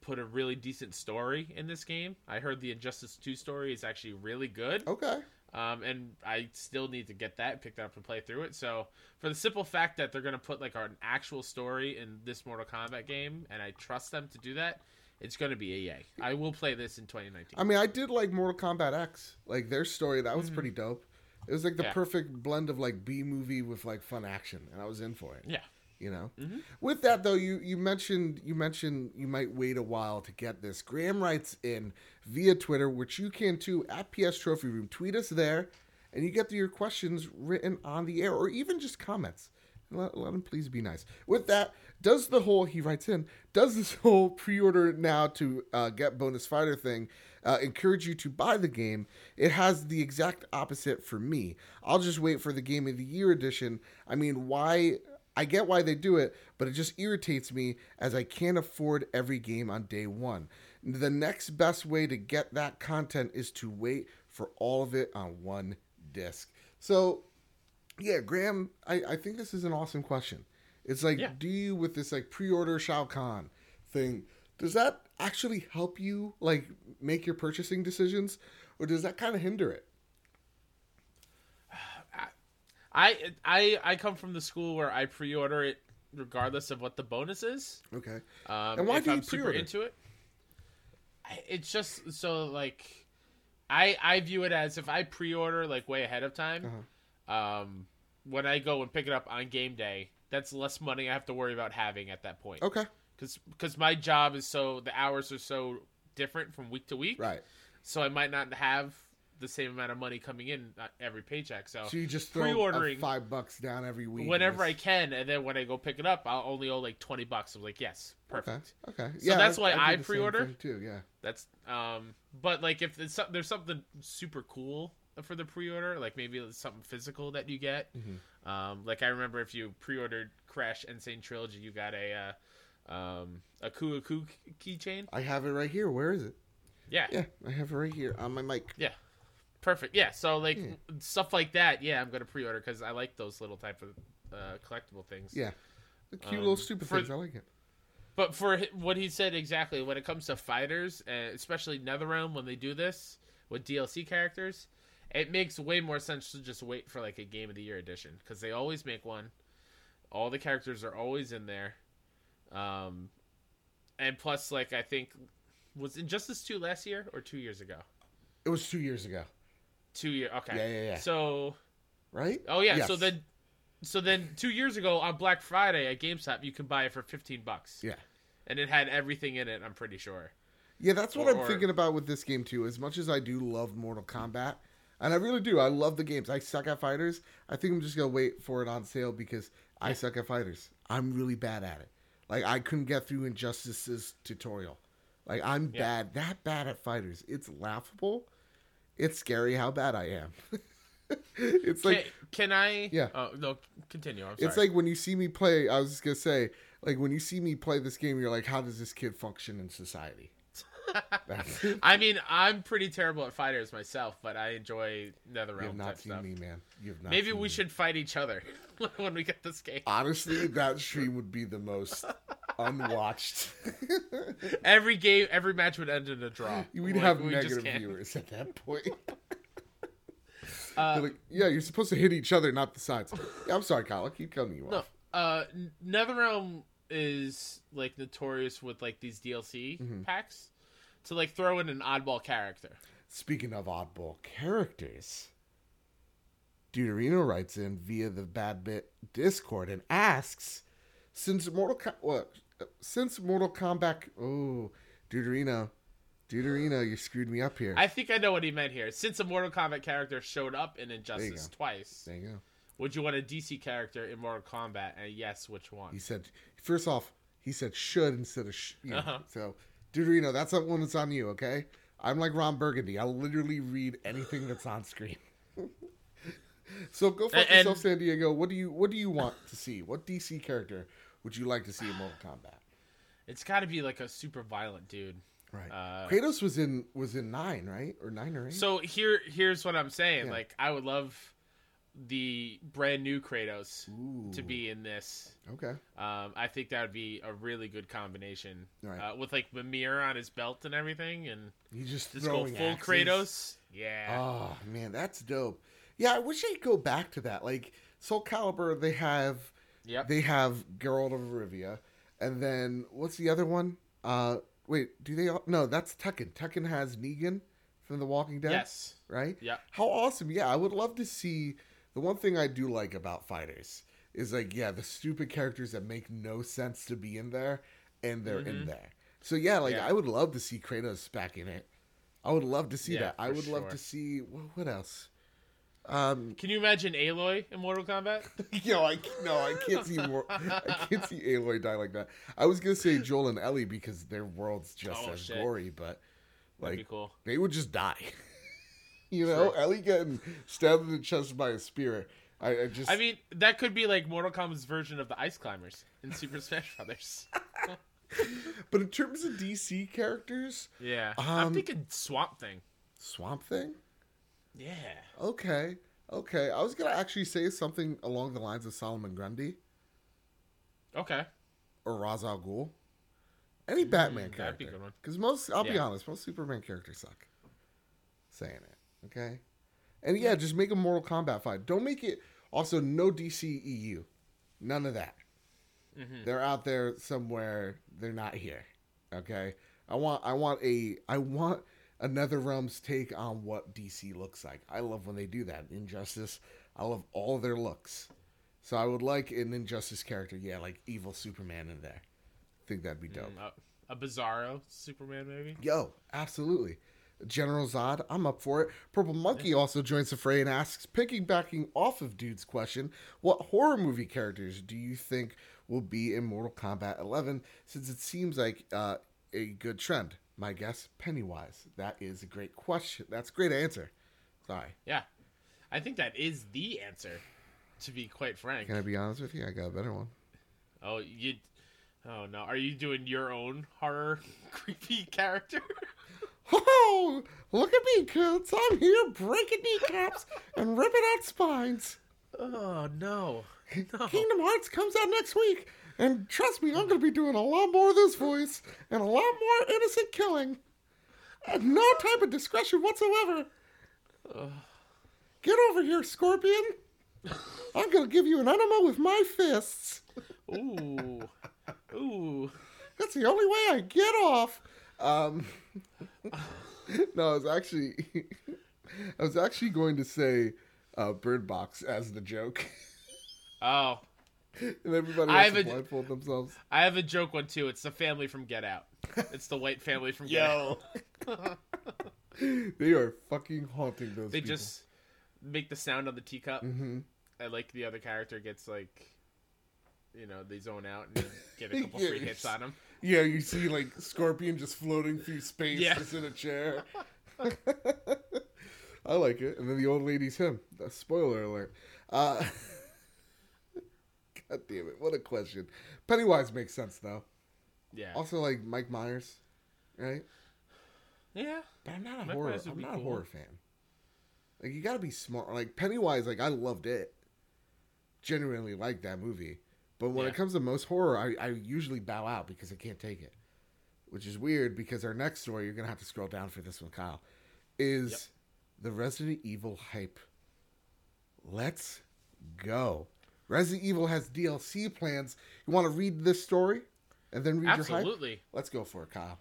put a really decent story in this game. I heard the Injustice 2 story is actually really good.
Okay.
Um, and I still need to get that, pick that up and play through it. So for the simple fact that they're gonna put like an actual story in this Mortal Kombat game, and I trust them to do that, it's gonna be a yay. I will play this in 2019.
I mean, I did like Mortal Kombat X. Like their story, that was pretty dope. It was like the
Mm-hmm. Yeah.
perfect blend of like B movie with like fun action, and I was in for it.
yeah,
you know
Mm-hmm.
with that though you you mentioned you mentioned you might wait a while to get this graham writes in via twitter which you can too at ps trophy room tweet us there and you get your questions written on the air or even just comments let, let him please be nice with that does the whole he writes in does this whole pre-order now to uh, get bonus fighter thing uh, encourage you to buy the game it has the exact opposite for me i'll just wait for the game of the year edition i mean why I get why they do it, but it just irritates me as I can't afford every game on day one. The next best way to get that content is to wait for all of it on one disc. So, yeah, Graham, I, I think this is an awesome question. It's like,
Yeah.
do you, with this like pre order Shao Kahn thing, does that actually help you like make your purchasing decisions or does that kind of hinder it?
I I I come from the school where I pre-order it regardless of what the bonus is.
Okay.
Um,
And why do you
I'm super
pre-order?
into it, it's just so like I I view it as if I pre-order like way ahead of time.
Uh-huh.
Um, when I go and pick it up on game day, that's less money I have to worry about having at that point.
Okay.
Because because my job is so the hours are so different from week to week.
Right.
So I might not have the same amount of money coming in uh, every paycheck. So,
So you just throw
Pre-ordering-
five bucks down every week.
whenever I can, and then when I go pick it up, I'll only owe like twenty bucks. I'm like, yes, perfect.
Okay. Okay.
So that's why I
the
pre-order.
Too. Yeah.
That's um, but like if there's something super cool for the pre-order, like maybe it's something physical that you get.
Mm-hmm.
Um, like I remember if you pre-ordered Crash N. Sane Trilogy, you got a uh, um, a Ku Ku keychain.
I have it right here. Where is it?
Yeah.
Yeah, I have it right here on my mic.
Yeah. Perfect. Yeah. So like
Yeah.
stuff like that. Yeah, I'm gonna pre-order because I like those little type of uh, collectible things.
Yeah. The cute
Um,
little stupid
for-
things. I like it.
But for what he said exactly, when it comes to fighters, uh, especially NetherRealm, when they do this with DLC characters, it makes way more sense to just wait for like a Game of the Year edition because they always make one. All the characters are always in there, um, and plus, like I think was Injustice Two last year or two years ago?
It was two years ago,
Two year. Okay.
Yeah, yeah, yeah.
So
right?
Oh yeah,
Yes.
so then so then 2 years ago on Black Friday at GameStop you can buy it for 15 bucks.
Yeah.
And it had everything in it, I'm pretty sure.
Yeah, that's what
Or-
I'm thinking about with this game too. As much as I do love Mortal Kombat, and I really do, I love the games. I suck at fighters. I think I'm just gonna wait for it on sale because I suck at fighters. I'm really bad at it. Like I couldn't get through Injustice's tutorial. Like I'm
Yeah.
bad, that bad at fighters. It's laughable. It's scary how bad I am. it's like
can, can I
Yeah.
Oh, no, continue. I'm sorry.
It's like when you see me play. I was just gonna say, like when you see me play this game, you're like, how does this kid function in society?
I mean, I'm pretty terrible at fighters myself, but I enjoy NetherRealm.
You've not seen
stuff.
me, man. You have not.
Maybe we
me.
should fight each other when we get this game.
Honestly, that stream would be the most unwatched.
Every game, every match would end in a draw.
We'd
Like,
have
we
negative viewers at that point.
Uh,
like, yeah, you're supposed to hit each other, not the sides. Yeah, I'm sorry, Kyle. I keep cutting you
No,
off.
uh, NetherRealm is like notorious with like these DLC
Mm-hmm.
packs to like throw in an oddball character.
Speaking of oddball characters, Deuterino writes in via the Bad Bit Discord and asks, since Mortal Com- what, since Mortal Kombat, oh, Deuterino, Deuterino, you screwed me up here.
I think I know what he meant here. Since a Mortal Kombat character showed up in Injustice
go.
twice,
there you go.
would you want a DC character in Mortal Kombat? And yes, which one?
He said, first off, he said should instead of sh. You know,
Uh-huh.
So, Deuterino, that's that one that's on you, okay? I'm like Ron Burgundy. I'll literally read anything that's on screen. so go fuck
And-
yourself, San Diego. What do you What do you want to see? What DC character would you like to see in Mortal Kombat?
It's got to be like a super violent dude.
Right.
Uh,
Kratos was in was in nine, right, or nine or eight?
So here, here's what I'm saying.
Yeah.
Like, I would love the brand new Kratos to be in this.
okay.
Um, I think that would be a really good combination
Right.
uh, with like Mimir on his belt and everything, and
He's just
just go full
axes.
Kratos. Yeah.
Oh man, that's dope. Yeah, I wish they'd go back to that. Like Soul Calibur, they have
yep.
they have Geralt of Rivia, and then what's the other one? Uh, wait, do they? all No, that's Tekken. Tekken has Negan from The Walking Dead.
yes.
Right.
Yeah.
How awesome! Yeah, I would love to see. The one thing I do like about fighters is like, yeah, the stupid characters that make no sense to be in there, and they're in
Mhm.
there. So yeah, like
Yeah.
I would love to see Kratos back in it. I would love to see
Yeah,
that. I would love to see what, what else. Um,
Can you imagine Aloy in Mortal Kombat?
yo, I no, I can't see more. I can't see Aloy die like that. I was gonna say Joel and Ellie because their world's just
Oh,
as
shit.
gory, but
That'd be
like
cool.
they would just die. you know,
Sure.
Ellie getting stabbed in the chest by a spear. I, I just,
I mean, that could be like Mortal Kombat's version of the Ice Climbers in Super Smash Brothers.
but in terms of DC characters,
Yeah.
Um,
I'm thinking Swamp Thing.
Swamp Thing.
Yeah.
Okay, okay. I was gonna actually say something along the lines of Solomon Grundy
Okay.
or Ra's al Ghul. Any Batman
Mm, that'd be a
character.
good one.
Because most, I'll be honest, most Superman characters suck. Saying it, okay? And yeah, just make a Mortal Kombat fight. Don't make it. Also, no DC EU. None of that.
Mhm.
They're out there somewhere. They're not here. Okay. I want. I want a. I want NetherRealm's take on what DC looks like. I love when they do that. Injustice. I love all their looks. So I would like an Injustice character. Yeah, like evil Superman in there. I think that'd be dope.
Mm, a, a Bizarro Superman, maybe?
Yo, absolutely. General Zod, I'm up for it. Purple Monkey also joins the fray and asks, picking backing off of Dude's question, what horror movie characters do you think will be in Mortal Kombat 11? Since it seems like uh, a good trend. My guess, Pennywise. That is a great question. That's a great answer. Sorry.
Yeah. I think that is the answer, to be quite frank.
Can I be honest with you? I got a better one.
Oh, you. Oh, no. Are you doing your own horror creepy character?
Oh, look at me, kids. I'm here breaking kneecaps and ripping out spines.
oh, no. No.
Kingdom Hearts comes out next week, and trust me, I'm going to be doing a lot more of this voice and a lot more innocent killing. And no type of discretion whatsoever. Get over here, Scorpion. I'm going to give you an enema with my fists.
Ooh. Ooh.
That's the only way I get off. Um, no, I was actually, I was actually going to say uh, Bird Box as the joke,
Oh.
and everybody
I
has to
have a-
blindfold themselves.
I have a joke one, too. It's the family from Get Out. It's the white family from Get Out.
They are fucking haunting those.
They
people.
just make the sound on the teacup,
Mhm.
and like the other character gets like, you know, they zone out and get a couple
Yeah,
free hits on them.
Yeah, you see like Scorpion just floating through space,
Yeah.
just in a chair. I like it. And then the old lady's him. Spoiler alert. Uh, God damn it! What a question. Pennywise makes sense though.
Yeah.
Also, like Mike Myers, right?
Yeah.
But I'm not a
Mike
horror. I'm not a horror fan. Like you got to be smart. Like Pennywise, like I loved it. Genuinely liked that movie, but when
Yeah.
it comes to most horror, I, I usually bow out because I can't take it. Which is weird because our next story, you're gonna have to scroll down for this one, Kyle, is
Yep.
the Resident Evil hype. Let's go. Resident Evil has DLC plans. You want to read this story and then read your hype?
Absolutely.
Let's go for it, Kyle.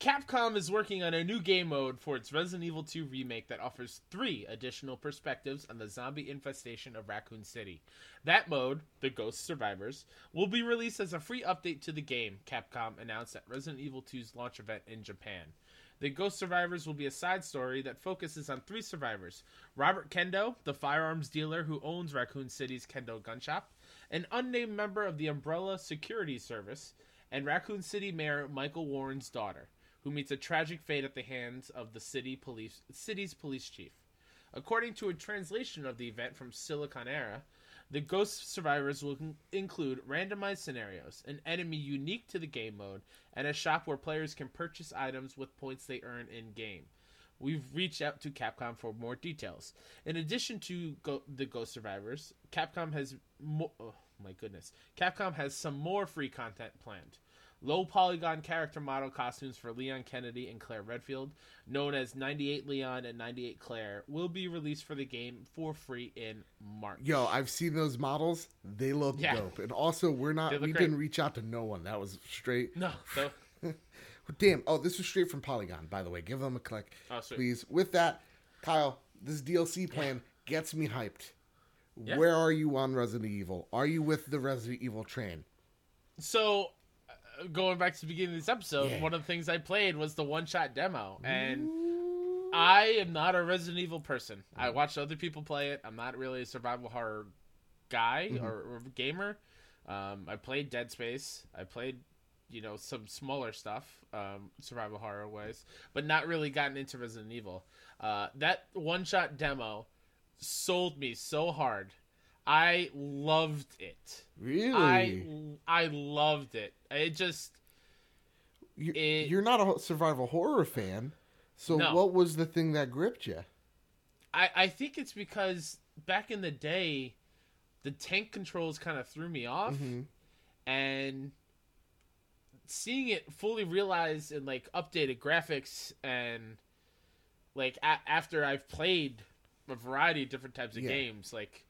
Capcom is working on a new game mode for its Resident Evil 2 remake that offers three additional perspectives on the zombie infestation of Raccoon City. That mode, the Ghost Survivors, will be released as a free update to the game, Capcom announced at Resident Evil 2's launch event in Japan. The Ghost Survivors will be a side story that focuses on three survivors Robert Kendo, the firearms dealer who owns Raccoon City's Kendo gun shop, an unnamed member of the Umbrella Security Service, and Raccoon City Mayor Michael Warren's daughter, who meets a tragic fate at the hands of the city police, city's police chief. According to a translation of the event from Siliconera, the Ghost Survivors will include randomized scenarios, an enemy unique to the game mode, and a shop where players can purchase items with points they earn in game. We've reached out to Capcom for more details. In addition to Go- the Ghost Survivors, Capcom has mo- oh my goodness, Capcom has some more free content planned. Low polygon character model costumes for Leon Kennedy and Claire Redfield, known as 98 Leon and 98 Claire, will be released for the game for free in March.
Yo, I've seen those models. They look
Yeah.
dope. And also, we're not, we
great.
didn't reach out to no one. That was straight.
No, so
Damn. Oh, this was straight from Polygon. By the way, give them a click,
Oh,
please. With that, Kyle, this DLC plan gets me hyped.
Yeah.
Where are you on Resident Evil? Are you with the Resident Evil train?
so going back to the beginning of this episode,
Yeah.
one of the things I played was the one shot demo, and I am not a Resident Evil person. I watched other people play it. I'm not really a survival horror guy or, or gamer. Um, I played Dead Space. I played, you know, some smaller stuff, um, survival horror ways, but not really gotten into Resident Evil. Uh, that one shot demo sold me so hard. I loved it.
Really?
I I loved it. It just
you,
it-
you're not a survival horror fan. So
No.
what was the thing that gripped you?
I I think it's because back in the day, the tank controls kind of threw me off,
Mhm.
and seeing it fully realized in like updated graphics and like a- after I've played a variety of different types of
Yeah.
games, like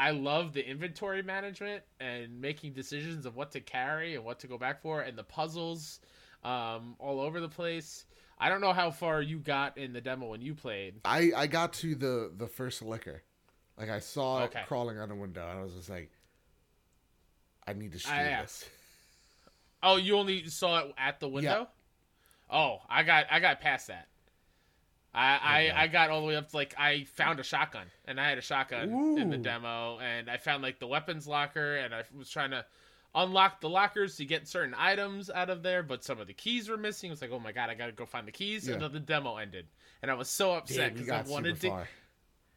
I love the inventory management and making decisions of what to carry and what to go back for, and the puzzles um, all over the place. I don't know how far you got in the demo when you played.
I I got to the the first licker. Like I saw
Okay.
it crawling on a window, and I was just like, I need to stream
yeah.
this.
Oh, you only saw it at the window? Oh, I got I got past that. I,
Okay.
I I got all the way up to like I found a shotgun and I had a shotgun in the demo and I found like the weapons locker and I was trying to unlock the lockers to get certain items out of there, but some of the keys were missing. I was like, oh my god, I gotta go find the keys,
Yeah.
and then the demo ended, and I was so upset because I wanted to
far.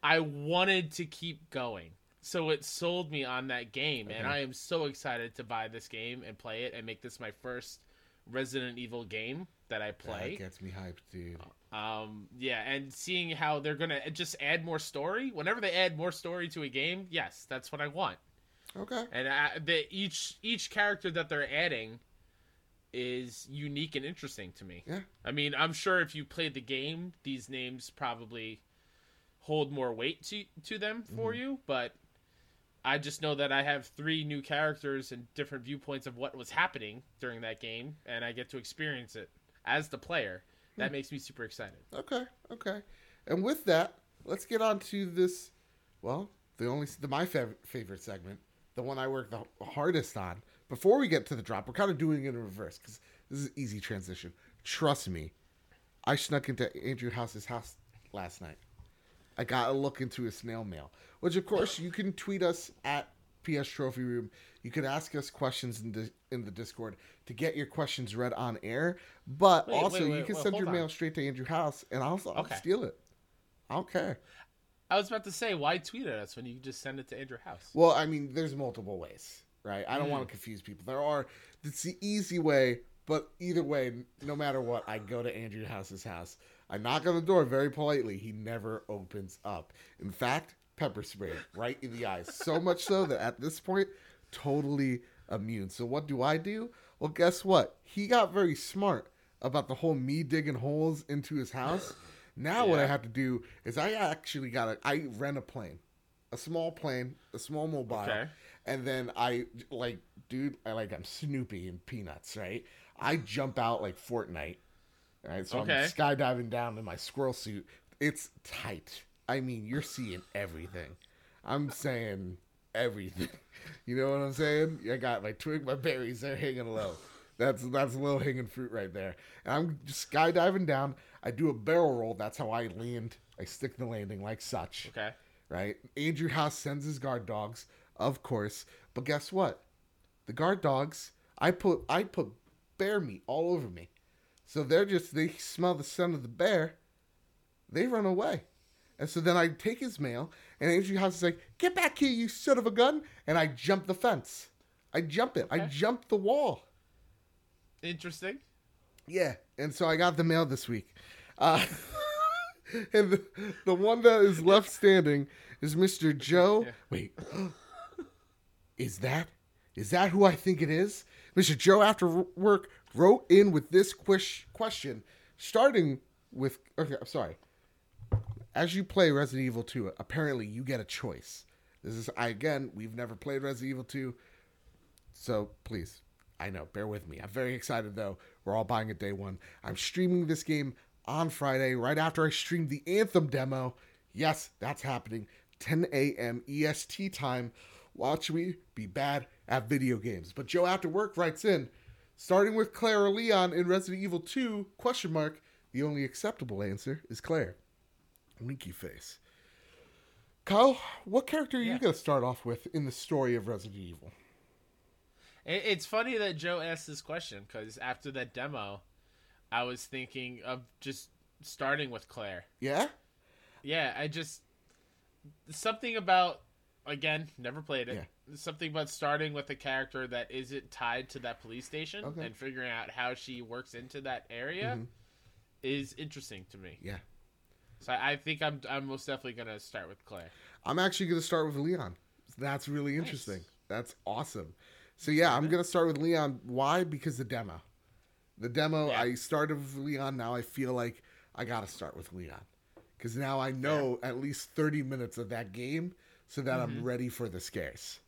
I wanted to keep going. So it sold me on that game, and I am so excited to buy this game and play it and make this my first Resident Evil game that I play.
That gets me hyped, dude.
Um, yeah, and seeing how they're gonna just add more story. Whenever they add more story to a game, yes, that's what I want.
Okay.
And I, the, each each character that they're adding is unique and interesting to me.
Yeah.
I mean, I'm sure if you played the game, these names probably hold more weight to to them for
Mm-hmm.
you, but I just know that I have three new characters and different viewpoints of what was happening during that game, and I get to experience it as the player. That
Hmm.
makes me super excited.
Okay. Okay. And with that, let's get on to this. Well, the only the my fav- favorite segment, the one I work the hardest on. Before we get to the drop, we're kind of doing it in reverse because this is easy transition. Trust me, I snuck into Andrew House's house last night. I got a look into his snail mail, which of course you can tweet us at PS Trophy Room. You can ask us questions in the in the Discord to get your questions read on air. But
Wait,
also
wait,
you can
wait,
send your
on.
mail straight to Andrew House, and I'll, I'll
Okay.
steal it. I don't care.
I was about to say, why tweet at us when you can just send it to Andrew House?
Well, I mean, there's multiple ways, right? I don't
Hmm.
want to confuse people. There are. It's the easy way, but either way, no matter what, I go to Andrew House's house. I knock on the door very politely. He never opens up. In fact, pepper spray right in the eyes. So much so that at this point, totally immune. So what do I do? Well, guess what? He got very smart about the whole me digging holes into his house. Now what I have to do is I actually got to I rent a plane, a small plane, a small mobile,
Okay.
and then I like, dude, I like I'm Snoopy and Peanuts, right? I jump out like Fortnite, right? So
Okay.
I'm skydiving down in my squirrel suit. It's tight. I mean, you're seeing everything. I'm saying everything. You know what I'm saying? I got my twig, my berries, they're hanging low. That's that's low hanging fruit right there. And I'm just skydiving down. I do a barrel roll. That's how I land. I stick the landing like such.
Okay.
Right. Andrew House sends his guard dogs, of course. But guess what? The guard dogs, I put I put bear meat all over me. So they're just they smell the scent of the bear, they run away. And so then I take his mail, and Andrew House is like, "Get back here, you son of a gun!" And I jump the fence. I jump it. I jump the wall.
Interesting.
Yeah, and so I got the mail this week. Uh, and the, the one that is left standing is Mr. Joe.
Yeah.
Wait, is that is that who I think it is? Mr. Joe after work wrote in with this ques- question, starting with. Okay, I'm sorry. As you play Resident Evil 2, apparently you get a choice. This is I again. We've never played Resident Evil 2, so please, I know, bear with me. I'm very excited though. We're all buying it day one. I'm streaming this game on Friday, right after I streamed the Anthem demo. Yes, that's happening. 10 a.m. EST time. Watch me be bad at video games. But Joe after work writes in, starting with Claire or Leon in Resident Evil 2, question mark, the only acceptable answer is Claire. Winky face. Kyle, what character are you going to start off with in the story of Resident Evil?
It's funny that Joe asked this question because after that demo, I was thinking of just starting with Claire.
Yeah?
Yeah, I just something about again never played it. Something about starting with a character that isn't tied to that police station
Okay.
and figuring out how she works into that area
Mhm.
is interesting to me.
Yeah.
So I think I'm I'm most definitely gonna start with Claire.
I'm actually going to start with Leon. That's really interesting.
Nice.
That's awesome. So yeah, I'm going to start with Leon. Why? Because the demo. The demo,
Yeah.
I started with Leon. Now I feel like I got to start with Leon. Because now I know at least 30 minutes of that game so that I'm mm-hmm. ready for the scares.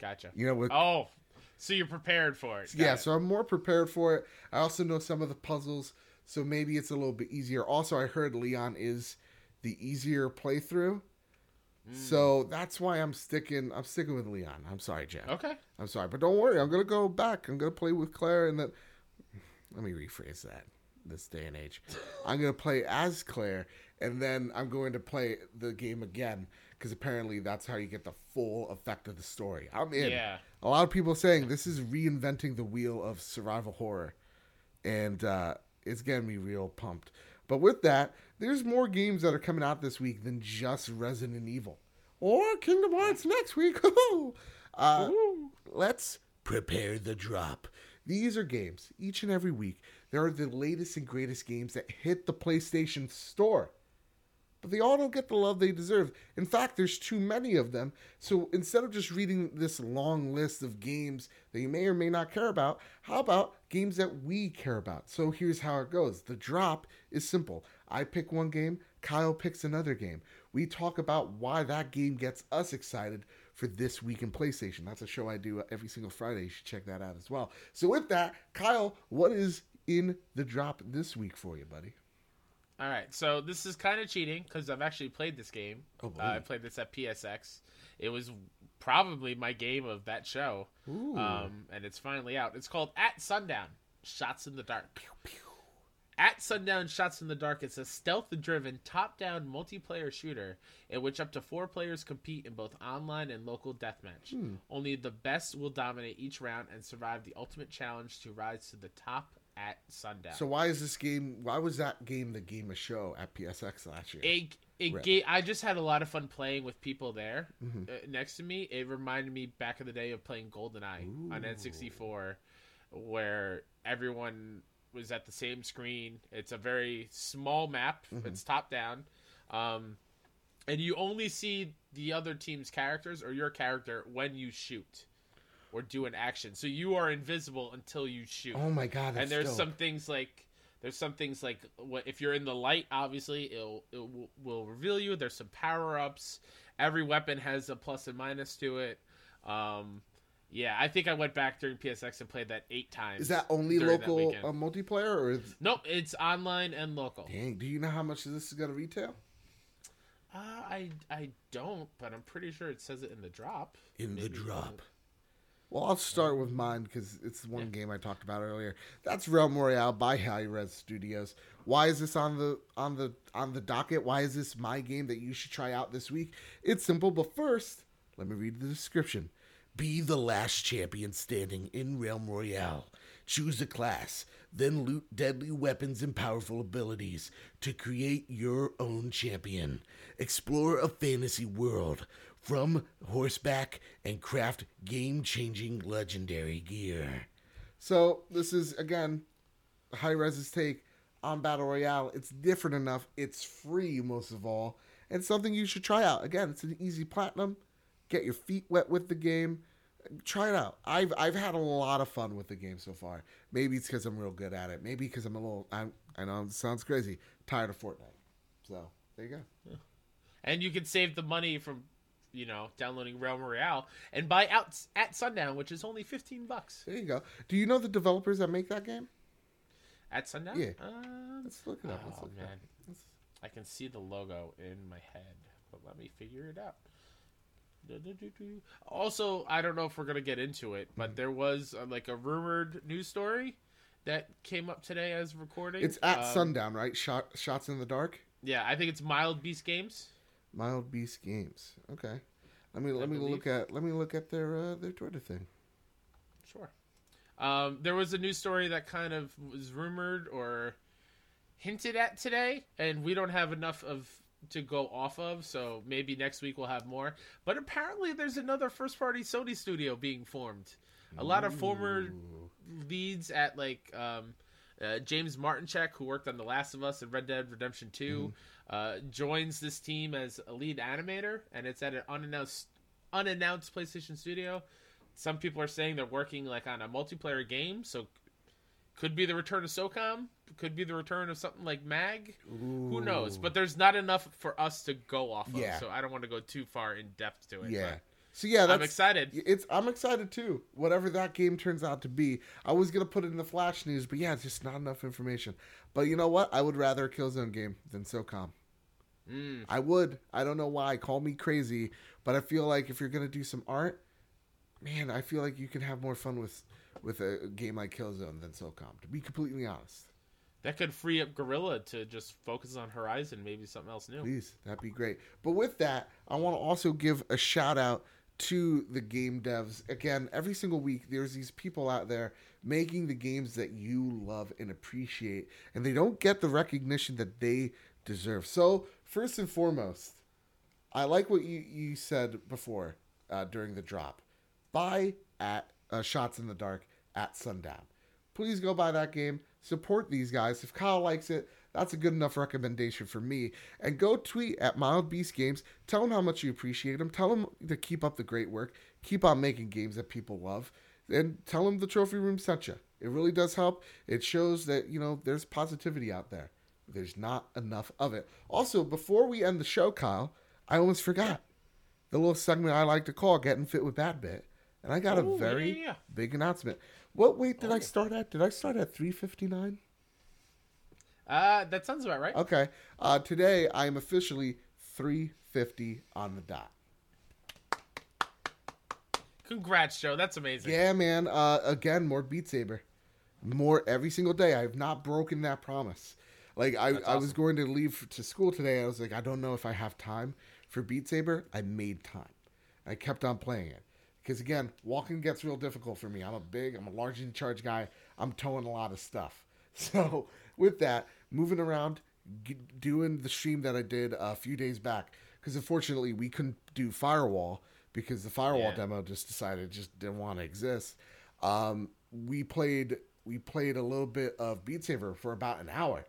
Gotcha.
You know, with,
Oh, so you're prepared for it? Got
yeah,
it.
so I'm more prepared for it. I also know some of the puzzles, so maybe it's a little bit easier. Also, I heard Leon is the easier playthrough.
Mm.
So that's why I'm sticking. I'm sticking with Leon. I'm sorry, Jeff.
okay.
I'm sorry, but don't worry. I'm gonna go back. I'm gonna play with Claire, and then let me rephrase that. This day and age, I'm gonna play as Claire, and then I'm going to play the game again because apparently that's how you get the full effect of the story. I'm in.
Yeah.
A lot of people saying this is reinventing the wheel of survival horror, and uh, it's getting me real pumped. But with that, there's more games that are coming out this week than just Resident Evil or Kingdom Hearts next week. uh, let's prepare the drop. These are games each and every week. There are the latest and greatest games that hit the PlayStation Store but they all don't get the love they deserve. In fact, there's too many of them. So instead of just reading this long list of games that you may or may not care about, how about games that we care about? So here's how it goes the drop is simple. I pick one game, Kyle picks another game. We talk about why that game gets us excited for this week in PlayStation. That's a show I do every single Friday. You should check that out as well. So with that, Kyle, what is in the drop this week for you, buddy?
All right, so this is kind of cheating because I've actually played this game.
Oh, boy.
uh, I played this at PSX. It was probably my game of that show,
Ooh.
um, and it's finally out. It's called At Sundown: Shots in the Dark. At Sundown Shots in the Dark is a stealth driven, top down multiplayer shooter in which up to four players compete in both online and local deathmatch.
Hmm.
Only the best will dominate each round and survive the ultimate challenge to rise to the top at sundown.
So why is this game? Why was that game the game of show at PSX last year?
it it I just had a lot of fun playing with people there
Mhm.
uh, next to me. It reminded me back in the day of playing GoldenEye on N64, where everyone was at the same screen. It's a very small map.
Mhm.
It's top down, um, and you only see the other team's characters or your character when you shoot or do an action. So you are invisible until you shoot
oh my god! That's
and there's
dope.
some things like there's some things like what if you're in the light obviously it'll it will, will reveal you there's some power ups every weapon has a plus and minus to it um yeah i think i went back during psx and played that eight times
Is that only
during that
local uh, multiplayer, or is,
nope it's online and local
dang? Do you know how much this is gonna retail?
uh, i i don't but i'm pretty sure it says it in the drop
In the
Maybe.
drop. Well, I'll start with mine because it's the one game I talked about earlier. That's Realm Royale by Hi-Rez Studios. Why is this on the on the on the docket? Why is this my game that you should try out this week? It's simple, but first, let me read the description. Be the last champion standing in Realm Royale. Choose a class, then loot deadly weapons and powerful abilities to create your own champion. Explore a fantasy world from horseback and craft game changing legendary gear. So, this is again Hi-Rez's take on Battle Royale. It's different enough, it's free most of all, and something you should try out. Again, it's an easy platinum. Get your feet wet with the game. Try it out. I've I've had a lot of fun with the game so far. Maybe it's because I'm real good at it. Maybe because I'm a little. I'm, I know it sounds crazy. Tired of Fortnite. So there you go.
And you can save the money from, you know, downloading Realm Royale and buy out at Sundown, which is only fifteen bucks
There you go. Do you know the developers that make that game?
at Sundown.
Yeah.
Um,
Let's look it up. Let's
oh
look it
man,
up. Let's-
I can see the logo in my head, but let me figure it out. Also, I don't know if we're gonna get into it,
Mm-hmm.
but there was uh, like a rumored news story that came up today as recording.
It's at
Um,
sundown, right? Shot shots in the dark.
Yeah, I think it's Mild Beast Games.
Mild Beast Games. Okay. Let me let me
believe.
look at let me look at their uh, their Twitter thing.
Sure. Um, there was a news story that kind of was rumored or hinted at today, and we don't have enough of to go off of, so maybe next week we'll have more. But apparently, there's another first-party Sony studio being formed. A lot of former leads at like um, uh, James Martinchek, who worked on The Last of Us and Red Dead Redemption 2, uh, joins this team as a lead animator, and it's at an unannounced unannounced PlayStation studio. Some people are saying they're working like on a multiplayer game, so could be the return of SOCOM, could be the return of something like Mag. Who knows? But there's not enough for us to go off of, so I don't want to go too far in depth to it.
Yeah.
but
So yeah, that's
I'm excited.
It's I'm excited too. Whatever that game turns out to be, I was gonna put it in the flash news, but yeah, it's just not enough information. But you know what? I would rather a Killzone game than SOCOM.
Mm.
I would. I don't know why. Call me crazy, but I feel like if you're gonna do some art, man, I feel like you can have more fun with with a game like Killzone than SOCOM. To be completely honest,
That could free up Guerrilla to just focus on Horizon, maybe something else new.
please, that'd be great. But with that, I want to also give a shout out to the game devs. Again, every single week, there's these people out there making the games that you love and appreciate, and they don't get the recognition that they deserve. So, first and foremost, I like what you, you said before uh, during the drop. Buy at uh, Shots in the Dark at sundown. Please go buy that game. Support these guys. If Kyle likes it, that's a good enough recommendation for me. And go tweet at Mild Beast Games. Tell them how much you appreciate them. Tell them to keep up the great work. Keep on making games that people love. And tell them the trophy room sent you. It really does help. It shows that, you know, there's positivity out there. There's not enough of it. Also, before we end the show, Kyle, I almost forgot the little segment I like to call Getting Fit with Bad Bit. And I got
Oh,
a very
yeah, yeah,
big announcement. What weight did I
Oh.
start at? Did I start at 359?
Uh, that sounds about right.
Okay. Uh, today I am officially 350 on the dot.
Congrats, Joe. That's amazing.
Yeah, man. Uh, again, more Beat Saber. More every single day. I have not broken that promise. Like I,
That's
I was going to leave to school today. I was like, I don't know if I have time for Beat Saber. I made time. I kept on playing it because again, walking gets real difficult for me. I'm a big, I'm a large in charge guy. I'm towing a lot of stuff. So with that, moving around, g- doing the stream that I did a few days back because unfortunately we couldn't do Firewall because the Firewall
Yeah.
demo just decided it just didn't want to exist. Um, we played we played a little bit of Beat Saber for about an hour,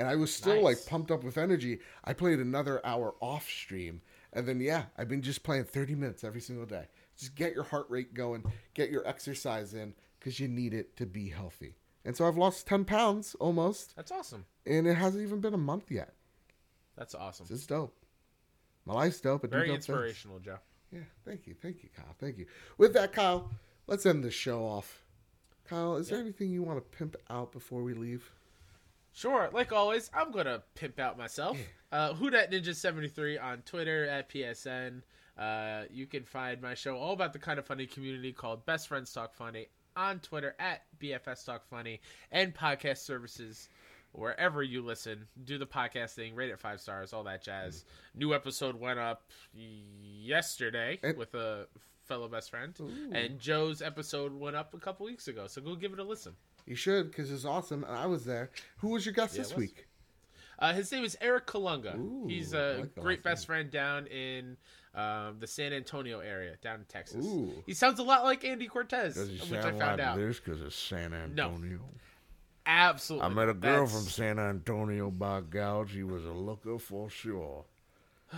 and I was still like pumped up with energy. I played another hour off stream, and then yeah, I've been just playing thirty minutes every single day. Just get your heart rate going, get your exercise in, because you need it to be healthy. And so I've lost ten pounds almost,
That's awesome.
and it hasn't even been a month yet.
That's awesome.
It's dope. My life's dope. I
Very
dope things.
inspirational, Joe.
Yeah, thank you, thank you, Kyle. Thank you. With that, Kyle, let's end the show off. Kyle, is there anything you want to pimp out before we leave?
Sure, like always, I'm gonna pimp out myself. Uh, Who Dat Ninja 73 on Twitter at PSN. Uh, you can find my show all about the kind of funny community called Best Friends Talk Funny on Twitter at BFS Talk Funny and podcast services wherever you listen. Do the podcast thing, rate it five stars, all that jazz. New episode went up yesterday
And-
with a fellow best friend, and Joe's episode went up a couple weeks ago. So go give it a listen.
You should, because it's awesome, I was there. Who was your guest
Yeah,
this week?
Uh, his name is Eric Kalunga.
Ooh,
He's a
like
great
last
best friend down in um, the San Antonio area, down in Texas.
Ooh.
He sounds a lot like Andy Cortez,
Does he
which
sound
I found
like
out.
this because it's San Antonio?
Absolutely.
I met a girl
That's-
from San Antonio, by God. She was a looker for sure.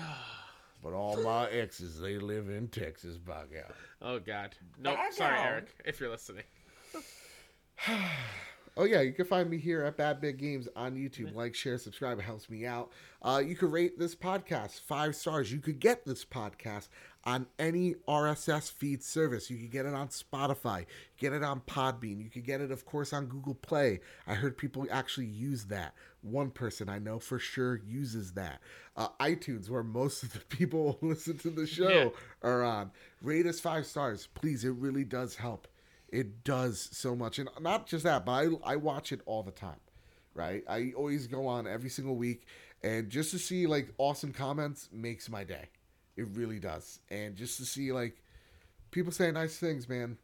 But all my exes, they live in Texas, by God.
Oh God. No,
Back
sorry. Eric, if you're listening.
Oh yeah, you can find me here at Bad Big Games on YouTube. Like, share, subscribe. It helps me out. Uh, you could rate this podcast five stars. You could get this podcast on any RSS feed service. You could get it on Spotify. Get it on Podbean. You could get it, of course, on Google Play. I heard people actually use that. One person I know for sure uses that. Uh, iTunes, where most of the people listen to the show
Yeah.
are on. Rate us five stars, please. It really does help. It does so much, and not just that, but I I watch it all the time, right? I always go on every single week, and just to see like awesome comments makes my day. It really does, and just to see like people say nice things, man.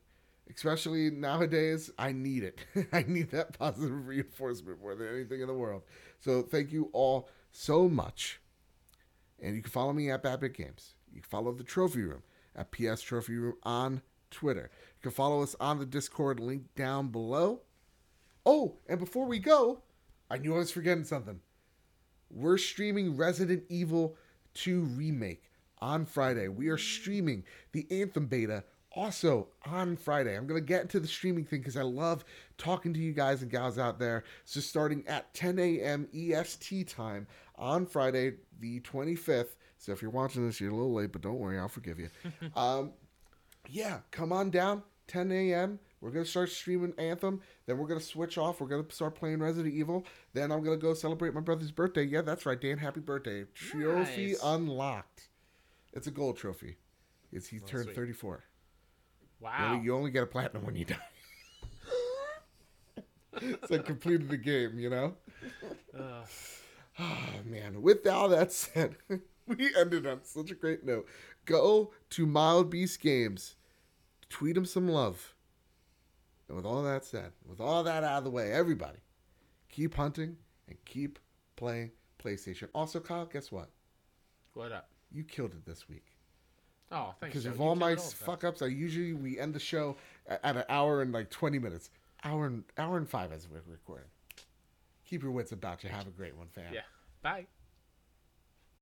Especially nowadays, I need it. I need that positive reinforcement more than anything in the world. So thank you all so much. And you can follow me at Bad Big Games. You can follow the Trophy Room at PS Trophy Room on Twitter. You can follow us on the Discord link down below. Oh, and before we go, I knew I was forgetting something. We're streaming Resident Evil 2 Remake on Friday. We are streaming the Anthem beta also on Friday. I'm going to get into the streaming thing because I love talking to you guys and gals out there. So, starting at 10 a.m. EST time on Friday, the 25th. So, if you're watching this, you're a little late, but don't worry, I'll forgive you. um, yeah, come on down, 10 a.m. We're gonna start streaming Anthem. Then we're gonna switch off. We're gonna start playing Resident Evil. Then I'm gonna go celebrate my brother's birthday. Yeah, that's right, Dan. Happy birthday! Trophy
Nice.
unlocked. It's a gold trophy. It's he oh, turned
sweet.
34.
Wow.
You, you only get a platinum when you die. so I completed the game, you know.
Ugh.
Oh man, with all that said, we ended on such a great note. Go to Mild Beast Games, tweet him some love. And with all that said, with all that out of the way, everybody, keep hunting and keep playing PlayStation. Also, Kyle, guess what?
what up?
You killed it this week.
Oh, thanks.
Because of all my fuck ups, I usually we end the show at, at an hour and like twenty minutes, hour and hour and five as we're recording. Keep your wits about you. Have a great one, fam.
Yeah. Bye.